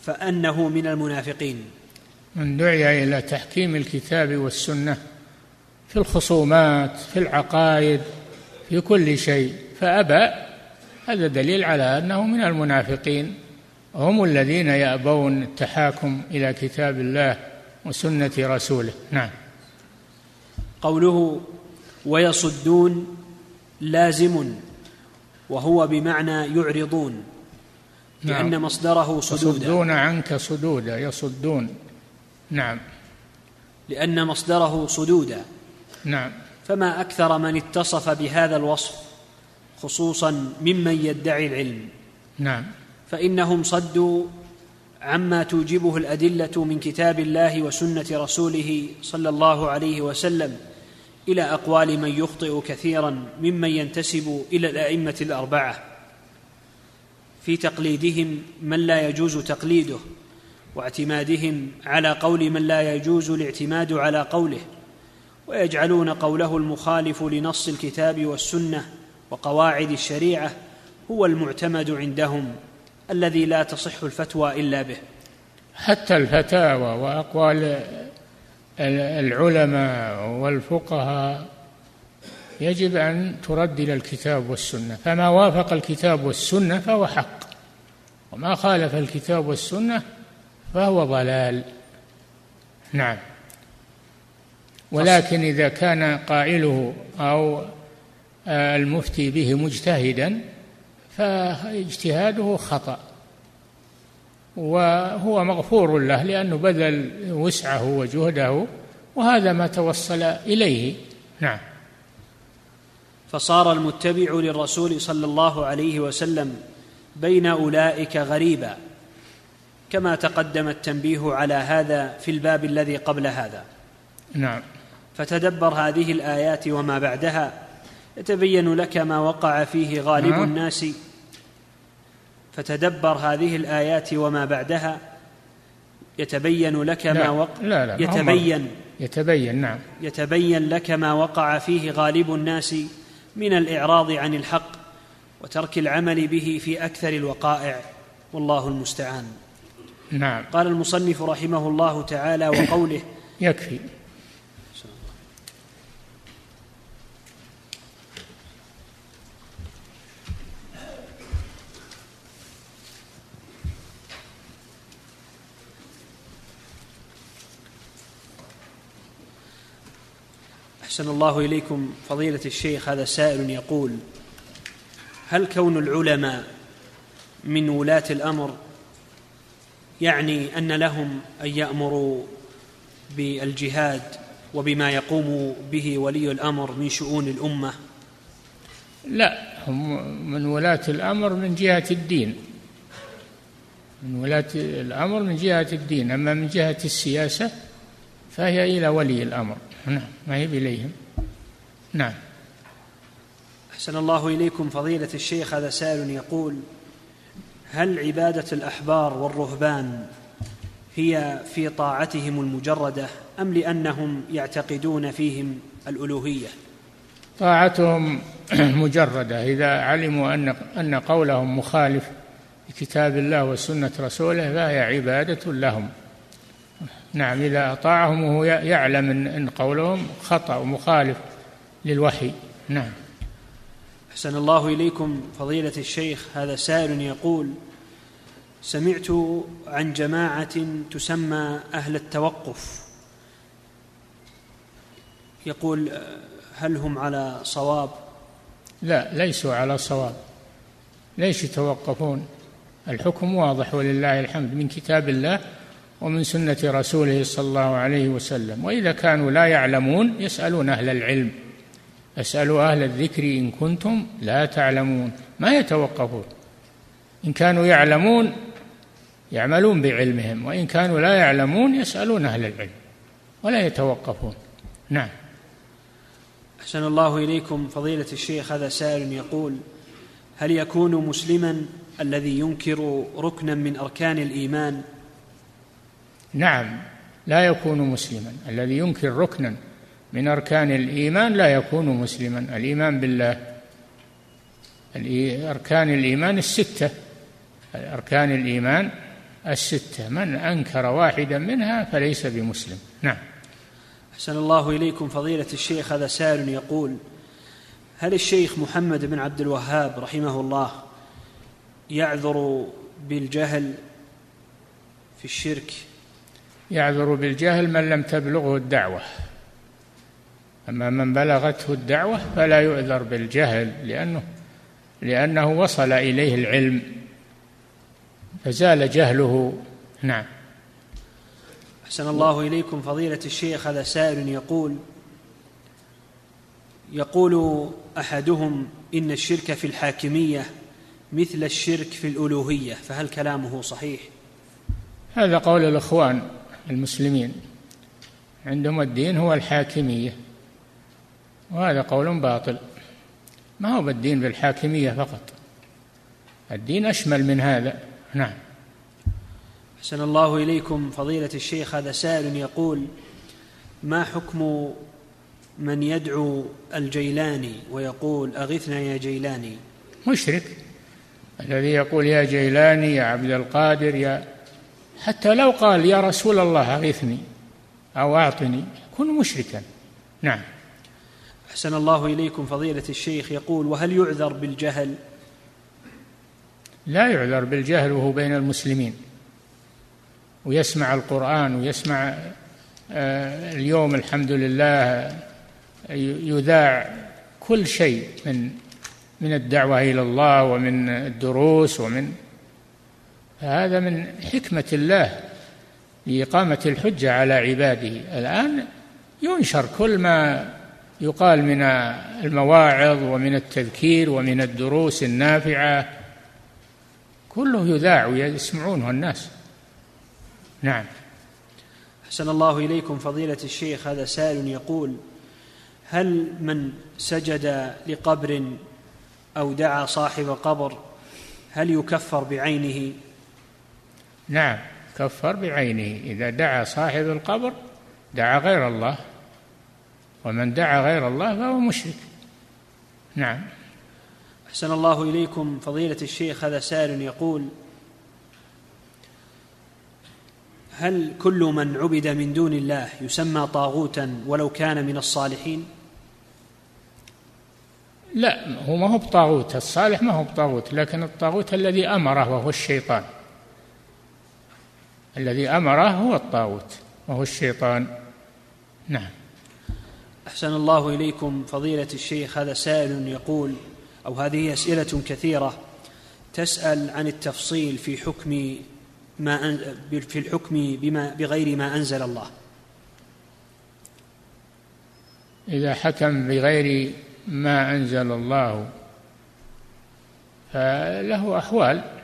Speaker 1: فأنه من المنافقين.
Speaker 2: من دعي إلى تحكيم الكتاب والسنة في الخصومات في العقائد في كل شيء فأبى. هذا دليل على أنه من المنافقين. هم الذين يأبون التحاكم إلى كتاب الله وسنة رسوله. نعم.
Speaker 1: قوله ويصدون لازم وهو بمعنى يعرضون لأن نعم. مصدره صدودا
Speaker 2: يصدون عنك صدودا يصدون. نعم.
Speaker 1: لأن مصدره صدودا
Speaker 2: نعم.
Speaker 1: فما أكثر من اتصف بهذا الوصف خصوصا ممن يدعي العلم.
Speaker 2: نعم.
Speaker 1: فإنهم صدوا عما توجبه الأدلة من كتاب الله وسنة رسوله صلى الله عليه وسلم إلى أقوال من يخطئ كثيرا ممن ينتسب إلى الأئمة الأربعة في تقليدهم من لا يجوز تقليده واعتمادهم على قول من لا يجوز الاعتماد على قوله ويجعلون قوله المخالف لنص الكتاب والسنة وقواعد الشريعة هو المعتمد عندهم الذي لا تصح الفتوى إلا به.
Speaker 2: حتى الفتاوى وأقوال العلماء والفقهاء يجب أن ترد إلى الكتاب والسنة. فما وافق الكتاب والسنة فهو حق. وما خالف الكتاب والسنة فهو ضلال. نعم. ولكن إذا كان قائله أو المفتي به مجتهدا فاجتهاده خطأ وهو مغفور له لأنه بذل وسعه وجهده وهذا ما توصل إليه. نعم.
Speaker 1: فصار المتبع للرسول صلى الله عليه وسلم بين أولئك غريبا كما تقدم التنبيه على هذا في الباب الذي قبل هذا.
Speaker 2: نعم.
Speaker 1: فتدبر هذه الآيات وما بعدها يتبين لك ما وقع فيه غالب نعم. الناس فتدبر هذه الآيات وما بعدها؟ يتبين لك
Speaker 2: لا
Speaker 1: ما وقع
Speaker 2: لا لا
Speaker 1: يتبين.
Speaker 2: يتبين نعم.
Speaker 1: يتبين لك ما وقع فيه غالب الناس من الإعراض عن الحق وترك العمل به في أكثر الوقائع. والله المستعان.
Speaker 2: نعم.
Speaker 1: قال المصنف رحمه الله تعالى وقوله
Speaker 2: يكفي.
Speaker 1: أحسن الله إليكم فضيلة الشيخ هذا سائل يقول هل كون العلماء من ولاة الأمر يعني أن لهم أن يأمروا بالجهاد وبما يقوم به ولي الأمر من شؤون الأمة؟
Speaker 2: لا هم من ولاة الأمر من جهة الدين. من ولاة الأمر من جهة الدين. أما من جهة السياسة فهي إلى ولي الأمر. نعم ما هي إليهم نعم.
Speaker 1: أحسن الله إليكم فضيلة الشيخ هذا سائل يقول هل عبادة الأحبار والرهبان هي في طاعتهم المجردة أم لأنهم يعتقدون فيهم الألوهية؟
Speaker 2: طاعتهم *clears throat* مجردة. إذا علموا أن أن قولهم مخالف لكتاب الله وسنة رسوله فهي عبادة لهم. نعم إذا أطاعهم وهو يعلم أن قولهم خطأ ومخالف للوحي. نعم.
Speaker 1: أحسن الله إليكم فضيلة الشيخ هذا سائل يقول سمعت عن جماعة تسمى أهل التوقف. يقول هل هم على صواب؟
Speaker 2: لا ليسوا على صواب. ليش يتوقفون؟ الحكم واضح ولله الحمد من كتاب الله ومن سنة رسوله صلى الله عليه وسلم. وإذا كانوا لا يعلمون يسألون أهل العلم. اسألوا أهل الذكر إن كنتم لا تعلمون. ما يتوقفون؟ إن كانوا يعلمون يعملون بعلمهم. وإن كانوا لا يعلمون يسألون أهل العلم. ولا يتوقفون. نعم.
Speaker 1: أحسن الله إليكم. فضيلة الشيخ هذا سائل يقول هل يكون مسلما الذي ينكر ركنا من أركان الإيمان
Speaker 2: نعم لا يكون مسلما. الذي ينكر ركنا من أركان الإيمان لا يكون مسلما. الإيمان بالله أركان الإيمان الستة. أركان الإيمان الستة. من أنكر واحدا منها فليس بمسلم. نعم.
Speaker 1: أحسن الله إليكم. فضيلة الشيخ هذا سائل يقول هل الشيخ محمد بن عبد الوهاب رحمه الله يعذر بالجهل في الشرك؟
Speaker 2: يعذر بالجهل من لم تبلغه الدعوة. أما من بلغته الدعوة فلا يعذر بالجهل لأنه لأنه وصل إليه العلم. فزال جهله. نعم.
Speaker 1: أحسن الله إليكم فضيلة الشيخ هذا سائل يقول يقول أحدهم إن الشرك في الحاكمية مثل الشرك في الألوهية فهل كلامه صحيح؟
Speaker 2: هذا قول الإخوان. المسلمين. عندهم الدين هو الحاكمية. وهذا قول باطل. ما هو بالدين بالحاكمية فقط. الدين أشمل من هذا. نعم.
Speaker 1: أحسن الله إليكم. فضيلة الشيخ هذا سائل يقول ما حكم من يدعو الجيلاني ويقول أغثنا يا جيلاني؟
Speaker 2: مشرك. الذي يقول يا جيلاني يا عبد القادر يا حتى لو قال يا رسول الله أغثني أو أعطني يكون مشركا. نعم.
Speaker 1: أحسن الله إليكم فضيلة الشيخ. يقول وهل يعذر بالجهل؟
Speaker 2: لا يعذر بالجهل وهو بين المسلمين. ويسمع القرآن ويسمع آه، اليوم الحمد لله يذاع كل شيء من من الدعوة إلى الله ومن الدروس ومن هذا من حكمة الله لإقامة الحجة على عباده. الآن ينشر كل ما يقال من المواعظ ومن التذكير ومن الدروس النافعة كله يذاع ويسمعونه الناس. نعم.
Speaker 1: أحسن الله إليكم فضيلة الشيخ هذا سائل يقول هل من سجد لقبر أو دعا صاحب قبر هل يكفر بعينه؟
Speaker 2: نعم كفر بعينه. إذا دعا صاحب القبر دعا غير الله ومن دعا غير الله فهو مشرك. نعم.
Speaker 1: أحسن الله إليكم. فضيلة الشيخ هذا سائل يقول هل كل من عبد من دون الله يسمى طاغوتا ولو كان من الصالحين؟
Speaker 2: لا هو ما هو بطاغوت. الصالح ما هو بطاغوت لكن الطاغوت الذي أمره وهو الشيطان. الذي أمره هو الطاغوت وهو الشيطان. نعم.
Speaker 1: أحسن الله إليكم فضيلة الشيخ هذا سائل يقول أو هذه أسئلة كثيرة تسأل عن التفصيل في حكم ما في الحكم بما بغير ما أنزل الله.
Speaker 2: إذا حكم بغير ما أنزل الله فله أحوال.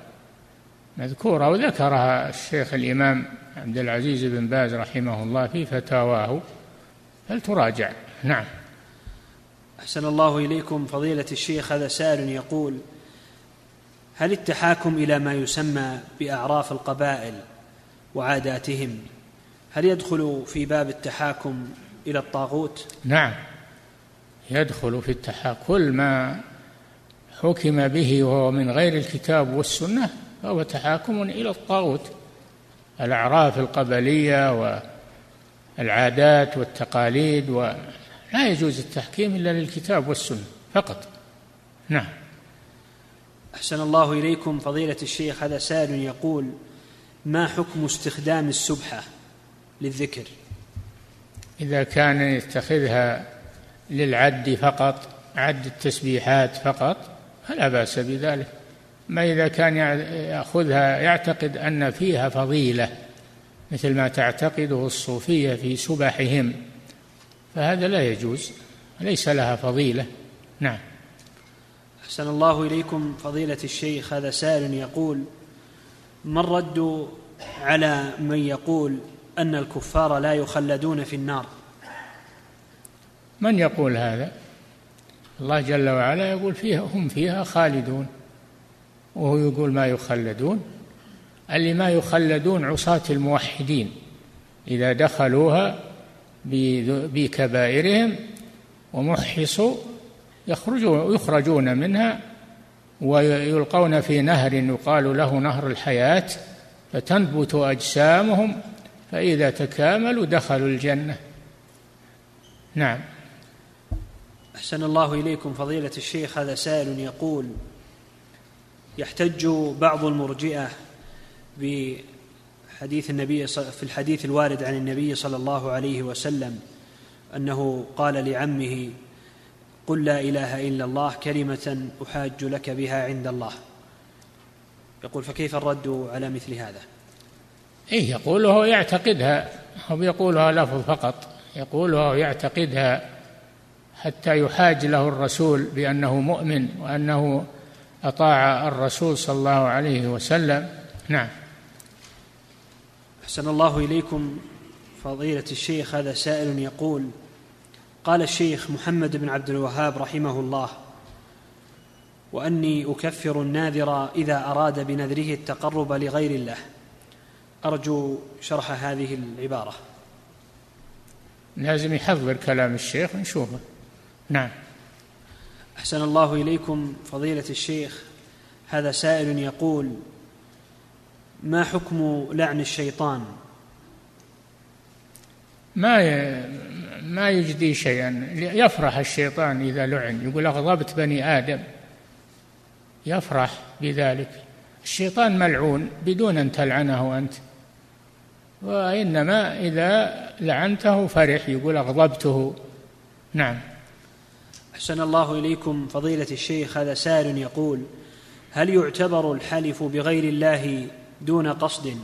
Speaker 2: مذكورة وذكرها الشيخ الإمام عبد العزيز بن باز رحمه الله في فتاواه. فلتراجع نعم.
Speaker 1: أحسن الله إليكم فضيلة الشيخ هذا سائل يقول هل التحاكم إلى ما يسمى بأعراف القبائل وعاداتهم هل يدخل في باب التحاكم إلى الطاغوت؟
Speaker 2: نعم. يدخل في التحاكم كل ما حكم به وهو من غير الكتاب والسنة فهو تحاكم إلى الطاغوت. الأعراف القبلية والعادات والتقاليد لا يجوز التحكيم إلا للكتاب والسنة فقط. نعم.
Speaker 1: أحسن الله إليكم. فضيلة الشيخ هذا سائل يقول ما حكم استخدام السبحة للذكر؟
Speaker 2: إذا كان يتخذها للعد فقط عد التسبيحات فقط فلا بأس بذلك. ما إذا كان يأخذها يعتقد أن فيها فضيلة مثل ما تعتقده الصوفية في سبحهم. فهذا لا يجوز ليس لها فضيلة. نعم.
Speaker 1: أحسن الله إليكم فضيلة الشيخ هذا سائل يقول ما الرد على من يقول أن الكفار لا يخلدون في النار؟
Speaker 2: من يقول هذا؟ الله جل وعلا يقول فيها هم فيها خالدون. وهو يقول ما يخلدون. اللي ما يخلدون عصاة الموحدين. إذا دخلوها بكبائرهم ومحصوا يخرجون يخرجون منها ويلقون في نهر يقال له نهر الحياة فتنبت أجسامهم فإذا تكاملوا دخلوا الجنة. نعم.
Speaker 1: أحسن الله إليكم فضيلة الشيخ هذا سائل يقول يحتج بعض المرجئة بحديث النبي في الحديث الوارد عن النبي صلى الله عليه وسلم أنه قال لعمه قل لا إله إلا الله كلمة أحاج لك بها عند الله. يقول فكيف الرد على مثل هذا؟
Speaker 2: إيه يقوله يعتقدها هو يقولها لفظ فقط. يقولها يعتقدها حتى يحاج له الرسول بأنه مؤمن وأنه أطاع الرسول صلى الله عليه وسلم. نعم.
Speaker 1: أحسن الله إليكم فضيلة الشيخ. هذا سائل يقول قال الشيخ محمد بن عبد الوهاب رحمه الله وأني أكفر الناذر إذا أراد بنذره التقرب لغير الله. أرجو شرح هذه العبارة.
Speaker 2: لازم يحضر كلام الشيخ ونشوفه. نعم.
Speaker 1: أحسن الله إليكم فضيلة الشيخ. هذا سائل يقول ما حكم لعن الشيطان؟
Speaker 2: ما ما يجدي شيئا. يفرح الشيطان إذا لعن. يقول أغضبت بني آدم. يفرح بذلك. الشيطان ملعون بدون أن تلعنه أنت. وإنما إذا لعنته فرح. يقول أغضبته. نعم.
Speaker 1: أحسن الله إليكم فضيلة الشيخ هذا سائل يقول هل يعتبر الحلف بغير الله دون قصد؟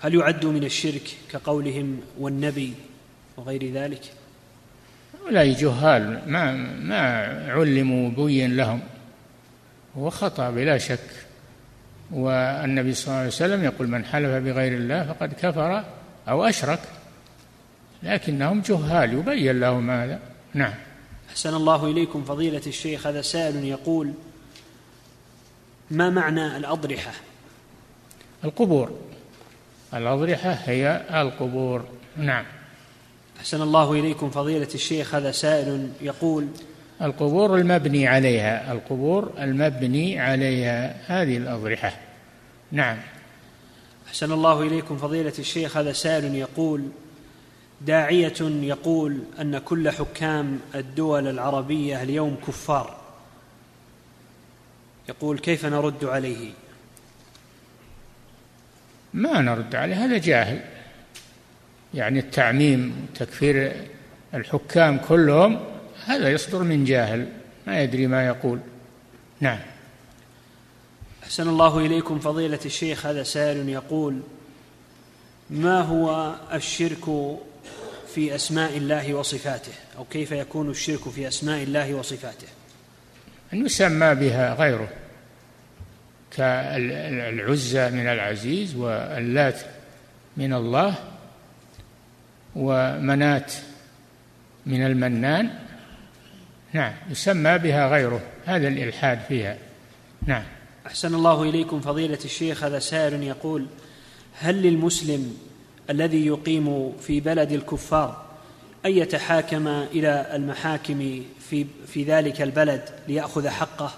Speaker 1: هل يعد من الشرك كقولهم والنبي وغير ذلك؟
Speaker 2: هؤلاء جهال ما ما علموا بين لهم. هو خطأ بلا شك. والنبي صلى الله عليه وسلم يقول من حلف بغير الله فقد كفر أو أشرك. لكنهم جهال يبين لهم هذا. نعم.
Speaker 1: أحسن الله إليكم فضيلة الشيخ. هذا سائل يقول ما معنى الأضرحة؟
Speaker 2: القبور. الأضرحة هي القبور. نعم.
Speaker 1: أحسن الله إليكم فضيلة الشيخ. هذا سائل يقول
Speaker 2: القبور المبني عليها. القبور المبني عليها هذه الأضرحة. نعم.
Speaker 1: أحسن الله إليكم فضيلة الشيخ. هذا سائل يقول داعية يقول أن كل حكام الدول العربية اليوم كفار. يقول كيف نرد عليه؟
Speaker 2: ما نرد عليه هذا جاهل. يعني التعميم تكفير الحكام كلهم هذا يصدر من جاهل ما يدري ما يقول. نعم.
Speaker 1: أحسن الله إليكم فضيلة الشيخ هذا سائل يقول ما هو الشرك في أسماء الله وصفاته أو كيف يكون الشرك في أسماء الله وصفاته.
Speaker 2: أن يسمى بها غيره كالعزى من العزيز واللات من الله ومنات من المنان. نعم يسمى بها غيره هذا الإلحاد فيها. نعم.
Speaker 1: أحسن الله إليكم فضيلة الشيخ هذا سائل يقول هل للمسلم الذي يقيم في بلد الكفار أن يتحاكم إلى المحاكم في, في ذلك البلد ليأخذ حقه؟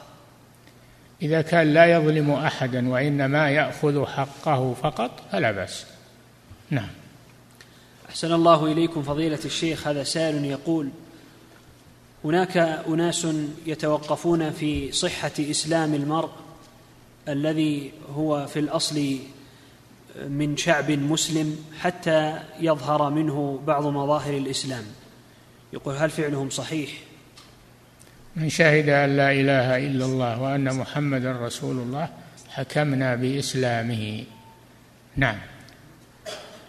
Speaker 2: إذا كان لا يظلم أحدا وإنما يأخذ حقه فقط فلا بأس. نعم.
Speaker 1: أحسن الله إليكم فضيلة الشيخ هذا سائل يقول هناك أناس يتوقفون في صحة إسلام المرء الذي هو في الأصل من شعب مسلم حتى يظهر منه بعض مظاهر الإسلام. يقول هل فعلهم صحيح؟
Speaker 2: من شهد أن لا إله إلا الله وأن محمدا رسول الله حكمنا بإسلامه. نعم.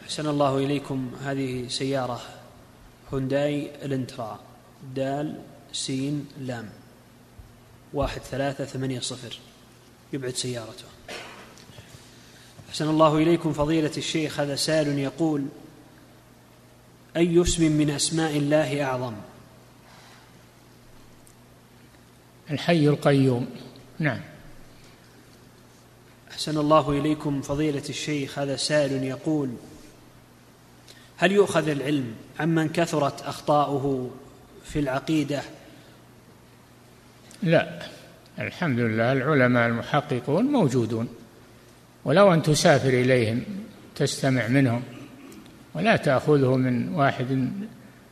Speaker 1: أحسن الله إليكم هذه سيارة هونداي الانترا دال سين لام. واحد ثلاثة ثمانية صفر. يبعد سيارته. أحسن الله إليكم فضيلة الشيخ هذا سائل يقول أي اسم من أسماء الله أعظم؟
Speaker 2: الحي القيوم. نعم.
Speaker 1: أحسن الله إليكم فضيلة الشيخ هذا سائل يقول هل يؤخذ العلم عمن كثرت أخطاؤه في العقيدة؟
Speaker 2: لا. الحمد لله العلماء المحققون موجودون. ولو أن تسافر إليهم تستمع منهم ولا تأخذه من واحد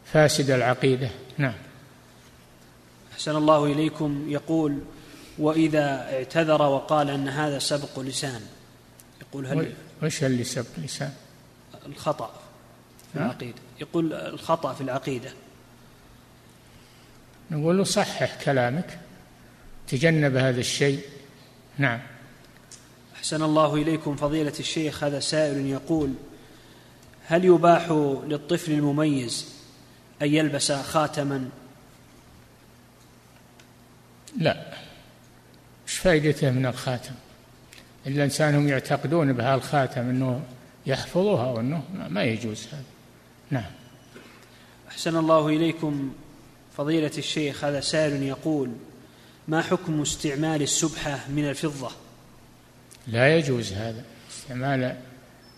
Speaker 2: فاسد العقيدة. نعم.
Speaker 1: أحسن الله إليكم. يقول وإذا اعتذر وقال أن هذا سبق لسان. يقول هل
Speaker 2: وش اللي سبق لسان؟
Speaker 1: الخطأ في العقيدة. يقول الخطأ في العقيدة.
Speaker 2: نقول له صحح كلامك تجنب هذا الشيء. نعم.
Speaker 1: أحسن الله إليكم فضيلة الشيخ هذا سائل يقول هل يباح للطفل المميز أن يلبس خاتما؟
Speaker 2: لا. إيش فائدته من الخاتم؟ الإنسان هم يعتقدون بهالخاتم أنه يحفظها وأنه ما يجوز هذا. نعم.
Speaker 1: أحسن الله إليكم فضيلة الشيخ هذا سائل يقول ما حكم استعمال السبحة من الفضة؟
Speaker 2: لا يجوز هذا. استعمال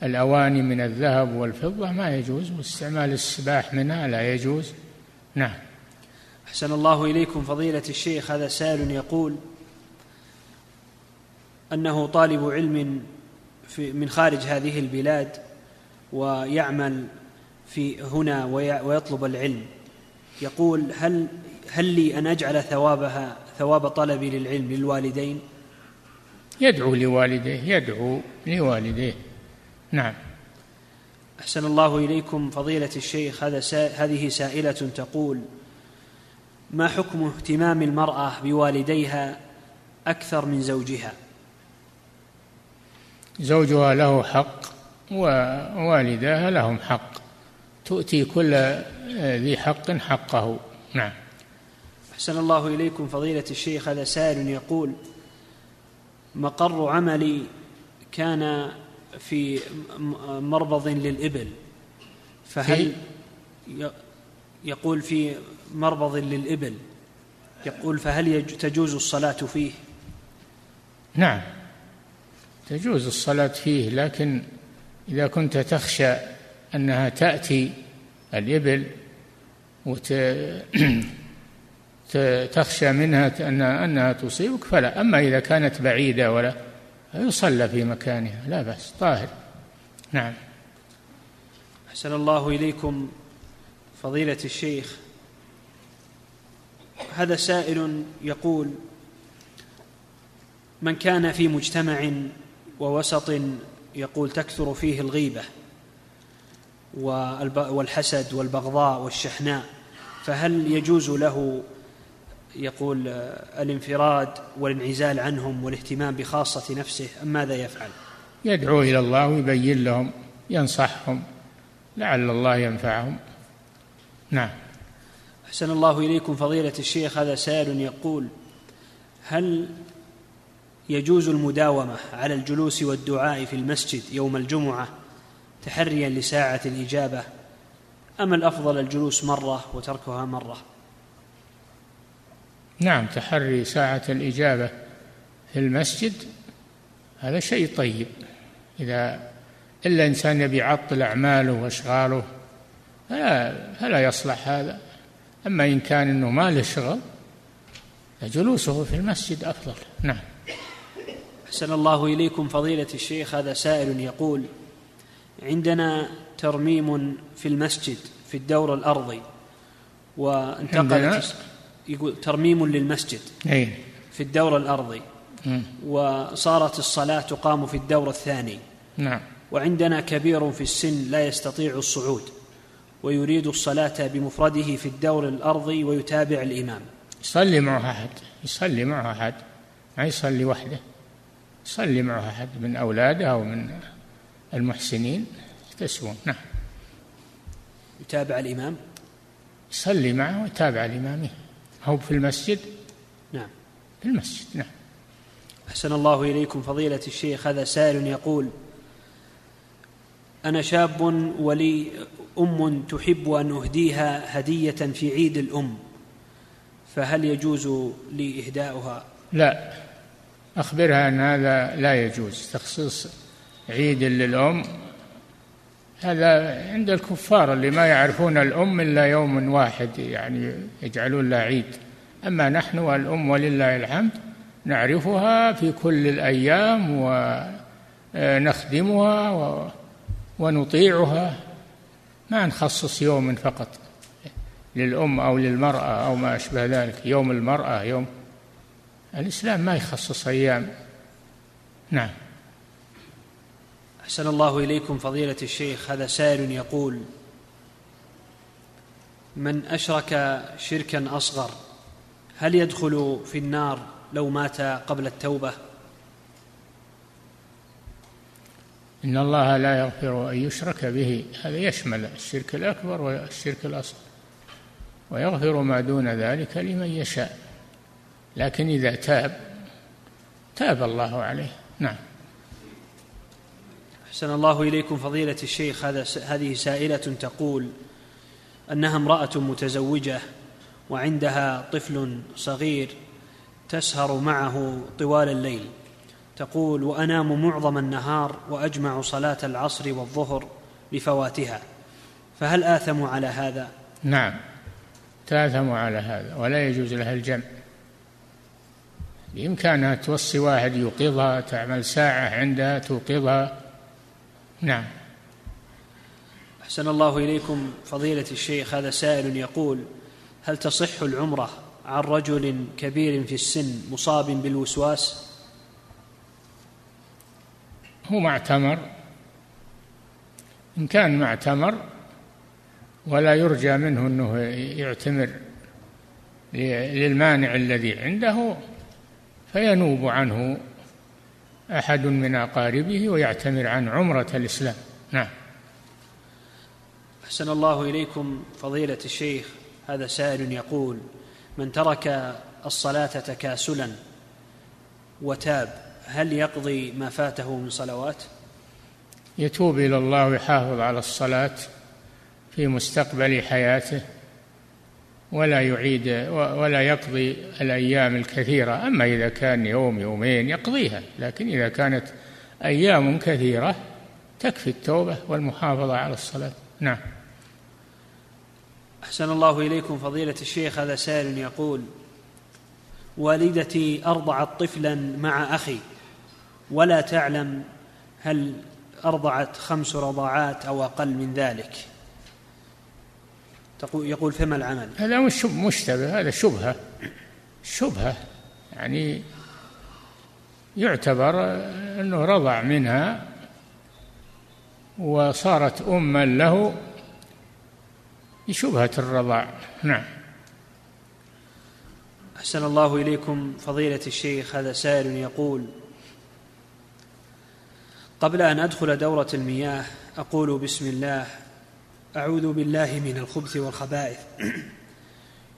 Speaker 2: الأواني من الذهب والفضة ما يجوز واستعمال السباح منها لا يجوز. نعم.
Speaker 1: أحسن الله إليكم فضيلة الشيخ هذا سائل يقول أنه طالب علم في من خارج هذه البلاد ويعمل في هنا ويطلب العلم. يقول هل هل لي أن أجعل ثوابها ثواب طلبي للعلم للوالدين؟
Speaker 2: يدعو لوالديه يدعو لوالديه. نعم.
Speaker 1: أحسن الله إليكم فضيلة الشيخ هذا سا هذه سائلة تقول ما حكم اهتمام المرأة بوالديها أكثر من زوجها؟
Speaker 2: زوجها له حق ووالداها لهم حق. تؤتي كل ذي حق حقه. نعم.
Speaker 1: أحسن الله إليكم فضيلة الشيخ هذا سائل يقول مقر عملي كان في مربض للإبل. فهل يقول في مربض للإبل. يقول فهل تجوز الصلاة فيه؟
Speaker 2: نعم تجوز الصلاة فيه لكن إذا كنت تخشى أنها تأتي الإبل *clears throat* وتخشى منها أنها تصيبك فلا. أما إذا كانت بعيدة ولا يصلى في مكانها لا بأس طاهر. نعم.
Speaker 1: أحسن الله إليكم فضيلة الشيخ. هذا سائل يقول من كان في مجتمع ووسط يقول تكثر فيه الغيبة والحسد والبغضاء والشحناء فهل يجوز له يقول الانفراد والانعزال عنهم والاهتمام بخاصة نفسه أم ماذا يفعل؟
Speaker 2: يدعو إلى الله ويبين لهم ينصحهم لعل الله ينفعهم. نعم.
Speaker 1: أحسن الله إليكم فضيلة الشيخ. هذا سائل يقول هل يجوز المداومة على الجلوس والدعاء في المسجد يوم الجمعة تحريا لساعة الإجابة؟ أم الأفضل الجلوس مرة وتركها مرة؟
Speaker 2: نعم تحري ساعة الإجابة في المسجد هذا شيء طيب. إذا إلا إنسان يبي يعطل أعماله وأشغاله فلا, فلا يصلح هذا. أما إن كان إنه ما له شغل فجلوسه في المسجد أفضل. نعم.
Speaker 1: أحسن الله إليكم فضيلة الشيخ هذا سائل يقول عندنا ترميم في المسجد في الدور الأرضي وانتقلت يقول ترميم للمسجد
Speaker 2: أي.
Speaker 1: في الدور الأرضي. وصارت الصلاة تقام في الدور الثاني.
Speaker 2: نعم.
Speaker 1: وعندنا كبير في السن لا يستطيع الصعود. ويريد الصلاة بمفرده في الدور الأرضي ويتابع الإمام.
Speaker 2: يصلي معه أحد. يصلي معه أحد. ما يصلي وحده. يصلي معه أحد من أولاده أو من المحسنين. يكتسبون نعم.
Speaker 1: يتابع الإمام؟
Speaker 2: يصلي معه ويتابع الإمام. هو في المسجد؟
Speaker 1: نعم.
Speaker 2: في المسجد نعم.
Speaker 1: أحسن الله إليكم فضيلة الشيخ هذا سائل يقول أنا شاب ولي أم تحب أن أهديها هدية في عيد الأم فهل يجوز لي إهداؤها؟
Speaker 2: لا. أخبرها أن هذا لا يجوز تخصيص عيد للأم هذا عند الكفار اللي ما يعرفون الأم إلا يوم واحد يعني يجعلون له عيد. أما نحن والأم ولله الحمد نعرفها في كل الأيام ونخدمها ونطيعها. ما نخصص يوم فقط للأم أو للمرأة أو ما أشبه ذلك يوم المرأة يوم الإسلام ما يخصص أيام. نعم.
Speaker 1: أحسن الله إليكم فضيلة الشيخ. هذا سائل يقول من أشرك شركا أصغر هل يدخل في النار لو مات قبل التوبة؟
Speaker 2: إن الله لا يغفر أن يشرك به هذا يشمل الشرك الأكبر والشرك الأصغر ويغفر ما دون ذلك لمن يشاء لكن إذا تاب تاب الله عليه. نعم.
Speaker 1: أحسن الله إليكم فضيلة الشيخ. هذا هذه سائلة تقول أنها امرأة متزوجة وعندها طفل صغير تسهر معه طوال الليل. تقول وأنام معظم النهار وأجمع صلاة العصر والظهر لفواتها. فهل آثم على هذا؟
Speaker 2: نعم تآثم على هذا ولا يجوز لها الجمع. بإمكانها توصي واحد يوقظها تعمل ساعة عندها توقظها. نعم.
Speaker 1: أحسن الله إليكم فضيلة الشيخ هذا سائل يقول هل تصح العمرة عن رجل كبير في السن مصاب بالوسواس؟
Speaker 2: هو ما اعتمر إن كان ما اعتمر ولا يرجى منه أنه يعتمر للمانع الذي عنده فينوب عنه أحد من أقاربه ويعتمر عن عمرة الإسلام. نعم.
Speaker 1: أحسن الله إليكم فضيلة الشيخ هذا سائل يقول من ترك الصلاة تكاسلا وتاب هل يقضي ما فاته من صلوات؟
Speaker 2: يتوب إلى الله ويحافظ على الصلاة في مستقبل حياته. ولا يعيد ولا يقضي الأيام الكثيرة. أما إذا كان يوم يومين يقضيها لكن إذا كانت أيام كثيرة تكفي التوبة والمحافظة على الصلاة. نعم.
Speaker 1: أحسن الله إليكم فضيلة الشيخ هذا سائل يقول والدتي ارضعت طفلا مع أخي ولا تعلم هل أرضعت خمس رضاعات أو أقل من ذلك. يقول فما العمل؟
Speaker 2: هذا مش مشتبه هذا شبهة. شبهة يعني يعتبر أنه رضع منها وصارت أما له بشبهة الرضاع. نعم.
Speaker 1: أحسن الله إليكم فضيلة الشيخ هذا سائل يقول قبل أن أدخل دورة المياه أقول بسم الله أعوذ بالله من الخبث والخبائث.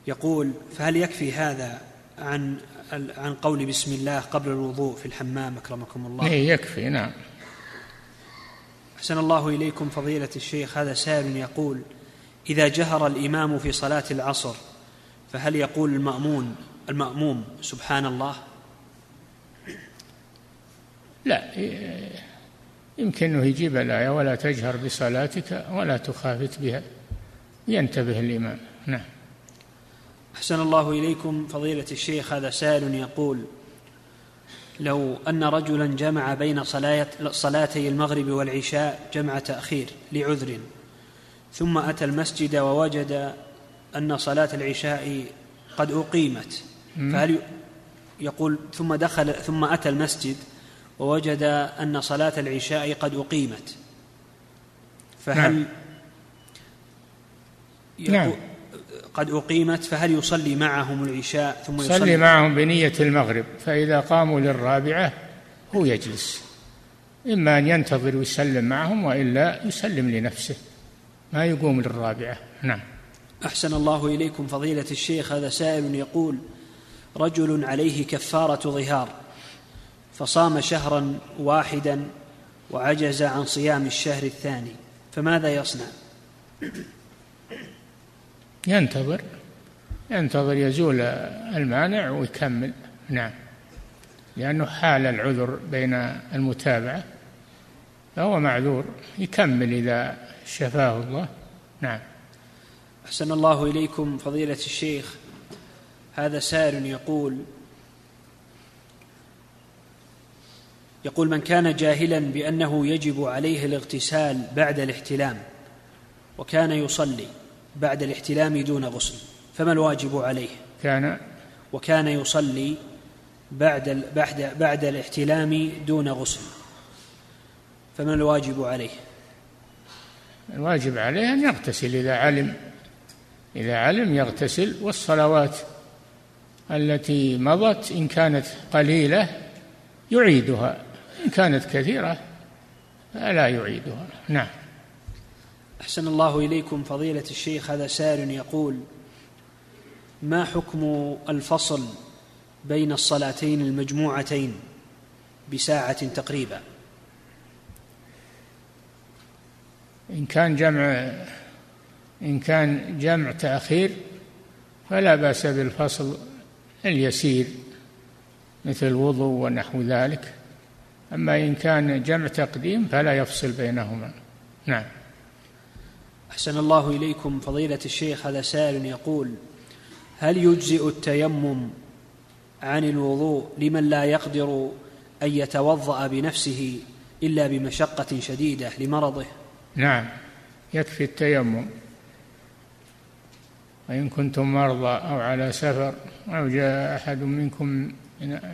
Speaker 1: يقول فهل يكفي هذا عن عن قول بسم الله قبل الوضوء في الحمام أكرمكم الله؟
Speaker 2: إيه يكفي نعم.
Speaker 1: أحسن الله إليكم فضيلة الشيخ. هذا سائل يقول إذا جهر الإمام في صلاة العصر فهل يقول المأمون المأموم سبحان الله؟
Speaker 2: لا يمكن يجيب الآية ولا تجهر بصلاتك ولا تخافت بها. ينتبه الإمام. نعم.
Speaker 1: أحسن الله إليكم فضيلة الشيخ هذا سائل يقول لو أن رجلا جمع بين صلاتي المغرب والعشاء جمع تأخير لعذر ثم أتى المسجد ووجد أن صلاة العشاء قد أقيمت فهل يقول ثم دخل ثم أتى المسجد ووجد أن صلاة العشاء قد أقيمت. فهل
Speaker 2: نعم. نعم.
Speaker 1: قد أقيمت فهل يصلي معهم العشاء ثم يصلي
Speaker 2: يصلي معهم بنية المغرب فإذا قاموا للرابعة هو يجلس. إما أن ينتظر ويسلم معهم وإلا يسلم لنفسه. ما يقوم للرابعة. نعم.
Speaker 1: أحسن الله إليكم فضيلة الشيخ. هذا سائل يقول رجل عليه كفارة ظهار. فصام شهرا واحدا وعجز عن صيام الشهر الثاني. فماذا يصنع؟
Speaker 2: ينتظر. ينتظر يزول المانع ويكمل. نعم. لأنه حال العذر بين المتابعة. فهو معذور. يكمل إذا شفاه الله. نعم.
Speaker 1: أحسن الله إليكم فضيلة الشيخ. هذا سائل يقول يقول من كان جاهلا بأنه يجب عليه الاغتسال بعد الاحتلام وكان يصلي بعد الاحتلام دون غسل فما الواجب عليه؟
Speaker 2: كان
Speaker 1: وكان يصلي بعد بعد بعد الاحتلام دون غسل فما الواجب عليه؟
Speaker 2: الواجب عليه أن يغتسل إذا علم إذا علم يغتسل والصلوات التي مضت إن كانت قليلة يعيدها. إن كانت كثيرة فلا يعيدها. نعم.
Speaker 1: أحسن الله إليكم فضيلة الشيخ هذا سائل يقول ما حكم الفصل بين الصلاتين المجموعتين بساعة تقريبا؟
Speaker 2: إن كان جمع إن كان جمع تأخير فلا بأس بالفصل اليسير مثل الوضوء ونحو ذلك. أما إن كان جمع تقديم فلا يفصل بينهما. نعم.
Speaker 1: أحسن الله إليكم فضيلة الشيخ هذا سائل يقول هل يجزئ التيمم عن الوضوء لمن لا يقدر أن يتوضأ بنفسه إلا بمشقة شديدة لمرضه؟
Speaker 2: نعم. يكفي التيمم. وإن كنتم مرضى أو على سفر أو جاء أحد منكم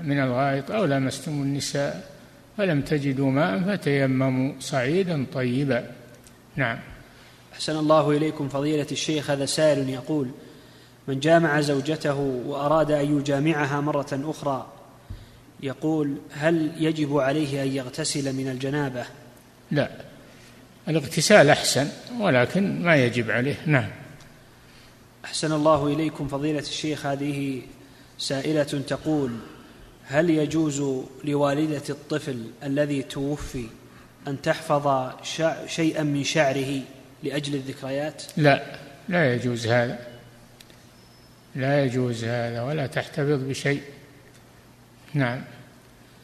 Speaker 2: من الغائط أو لمستم النساء فلم تجدوا ماء فتيمموا صعيدا طيبا. نعم.
Speaker 1: أحسن الله إليكم فضيلة الشيخ هذا سائل يقول من جامع زوجته وأراد أن يجامعها مرة أخرى يقول هل يجب عليه أن يغتسل من الجنابة؟
Speaker 2: لا. الاغتسال أحسن ولكن ما يجب عليه. نعم.
Speaker 1: أحسن الله إليكم فضيلة الشيخ هذه سائلة تقول هل يجوز لوالدة الطفل الذي توفي أن تحفظ شيئا من شعره لأجل الذكريات؟
Speaker 2: لا لا يجوز هذا. لا يجوز هذا ولا تحتفظ بشيء. نعم.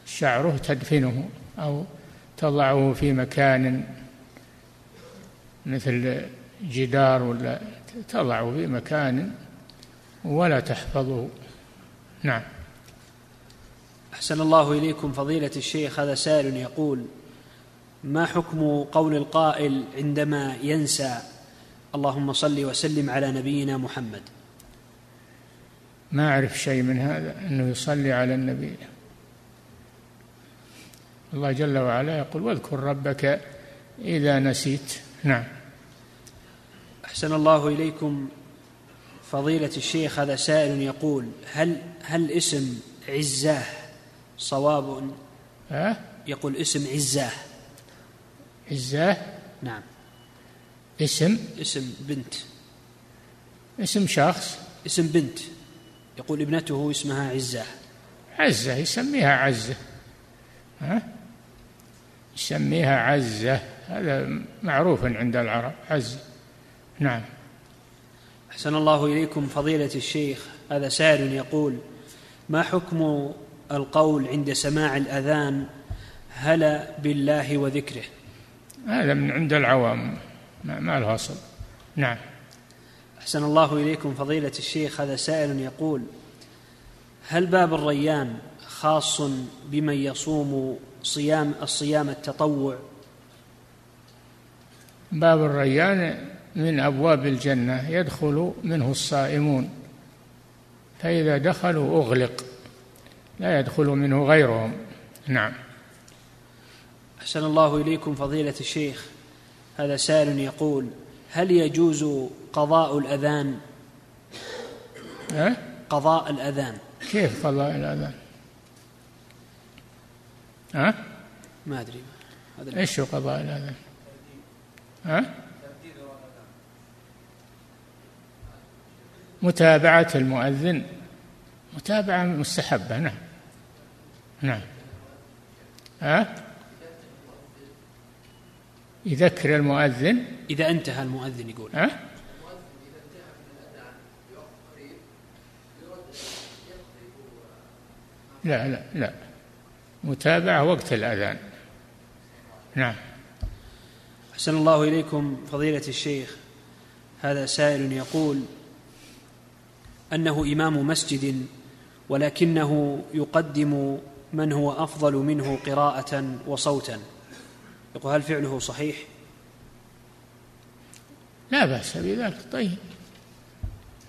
Speaker 2: شعره تدفنه أو تضعه في مكان مثل جدار ولا تضعه في مكان ولا تحفظه. نعم.
Speaker 1: أحسن الله إليكم فضيلة الشيخ هذا سائل يقول ما حكم قول القائل عندما ينسى اللهم صل وسلم على نبينا محمد
Speaker 2: ما أعرف شيء من هذا أنه يصلي على النبي. الله جل وعلا يقول واذكر ربك إذا نسيت نعم.
Speaker 1: أحسن الله إليكم فضيلة الشيخ هذا سائل يقول هل هل اسم عزاه صواب
Speaker 2: أه؟
Speaker 1: يقول اسم عزاه.
Speaker 2: عزاه؟
Speaker 1: نعم.
Speaker 2: اسم؟
Speaker 1: اسم بنت.
Speaker 2: اسم شخص؟
Speaker 1: اسم بنت. يقول ابنته اسمها عزاه.
Speaker 2: عزة يسميها عزة. ها؟ يسميها عزة. هذا معروف عند العرب عزة نعم.
Speaker 1: أحسن الله إليكم فضيلة الشيخ. هذا سائل يقول ما حكم القول عند سماع الأذان هلا بالله وذكره.
Speaker 2: هذا من عند العوام. ما له أصل نعم.
Speaker 1: أحسن الله إليكم فضيلة الشيخ. هذا سائل يقول هل باب الريان خاص بمن يصوم صيام الصيام التطوع؟
Speaker 2: باب الريان من أبواب الجنة يدخل منه الصائمون فإذا دخلوا أغلق. لا يدخل منه غيرهم. نعم.
Speaker 1: أحسن الله إليكم فضيلة الشيخ. هذا سائل يقول هل يجوز قضاء الأذان؟
Speaker 2: ها؟
Speaker 1: قضاء الأذان.
Speaker 2: كيف قضاء الأذان؟ ها؟
Speaker 1: ما أدري.
Speaker 2: هذا إيش هو قضاء الأذان؟ ها؟ متابعة المؤذن. متابعة مستحبة نعم. نعم. ها؟ يذكر المؤذن.
Speaker 1: إذا انتهى المؤذن يقول.
Speaker 2: ها؟ لا لا لا. متابعة وقت الأذان. نعم.
Speaker 1: أحسن الله إليكم فضيلة الشيخ. هذا سائل يقول أنه إمام مسجد ولكنه يقدم من هو أفضل منه قراءة وصوتا؟ يقول هل فعله صحيح؟
Speaker 2: لا بأس بذلك. طيب.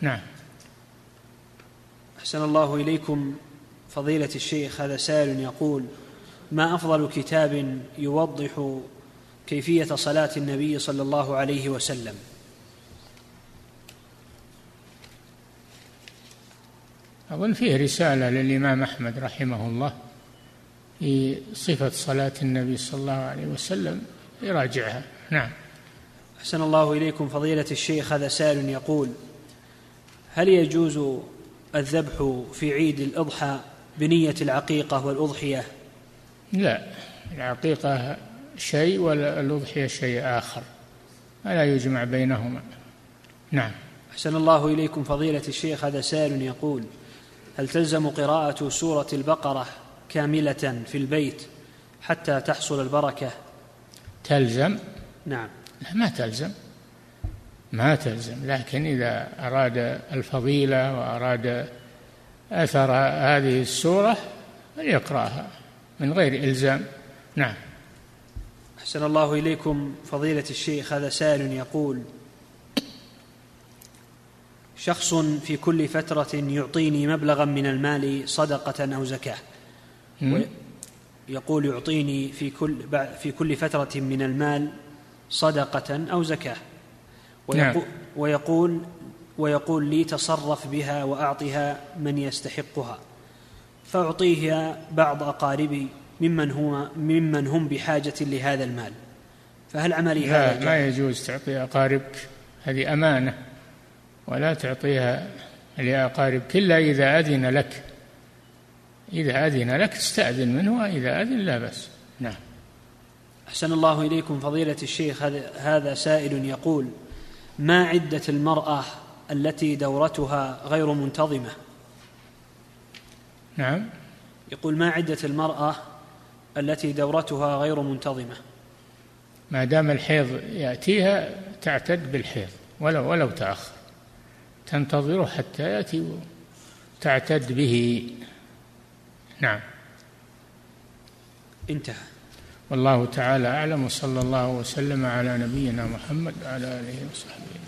Speaker 2: نعم.
Speaker 1: أحسن الله إليكم فضيلة الشيخ. هذا سائل يقول ما أفضل كتاب يوضح كيفية صلاة النبي صلى الله عليه وسلم؟
Speaker 2: أظن فيه رسالة للإمام أحمد رحمه الله. في صفة صلاة النبي صلى الله عليه وسلم يراجعها. نعم.
Speaker 1: أحسن الله إليكم فضيلة الشيخ هذا سائل يقول هل يجوز الذبح في عيد الأضحى بنية العقيقة والأضحية؟
Speaker 2: لا العقيقة شيء والأضحية شيء آخر. فلا يجمع بينهما. نعم.
Speaker 1: أحسن الله إليكم فضيلة الشيخ هذا سائل يقول هل تلزم قراءة سورة البقرة كاملة في البيت حتى تحصل البركة.
Speaker 2: تلزم؟
Speaker 1: نعم.
Speaker 2: لا ما تلزم. ما تلزم. لكن إذا أراد الفضيلة وأراد أثر هذه السورة فليقرأها من غير إلزام. نعم.
Speaker 1: أحسن الله إليكم فضيلة الشيخ. هذا سائل يقول شخص في كل فترة يعطيني مبلغا من المال صدقة أو زكاة. يقول يعطيني في كل في كل فترة من المال صدقة أو زكاة. ويقول, نعم. ويقول ويقول لي تصرف بها وأعطها من يستحقها. فأعطيها بعض أقاربي ممن هو ممن هم بحاجة لهذا المال. فهل عملي
Speaker 2: هذا لا ما يجوز تعطي أقاربك هذه أمانة ولا تعطيها لأقاربك إلا إذا أذن لك. إذا أذن لك استأذن منه وإذا أذن لا بأس. نعم.
Speaker 1: أحسن الله إليكم فضيلة الشيخ هذا سائل يقول ما عدة المرأة التي دورتها غير منتظمة؟
Speaker 2: نعم.
Speaker 1: يقول ما عدة المرأة التي دورتها غير منتظمة؟
Speaker 2: ما دام الحيض يأتيها تعتد بالحيض ولو ولو تأخر. تنتظره حتى يأتي تعتد به. نعم.
Speaker 1: انتهى.
Speaker 2: والله تعالى أعلم وصلى الله وسلم على نبينا محمد وعلى آله وصحبه.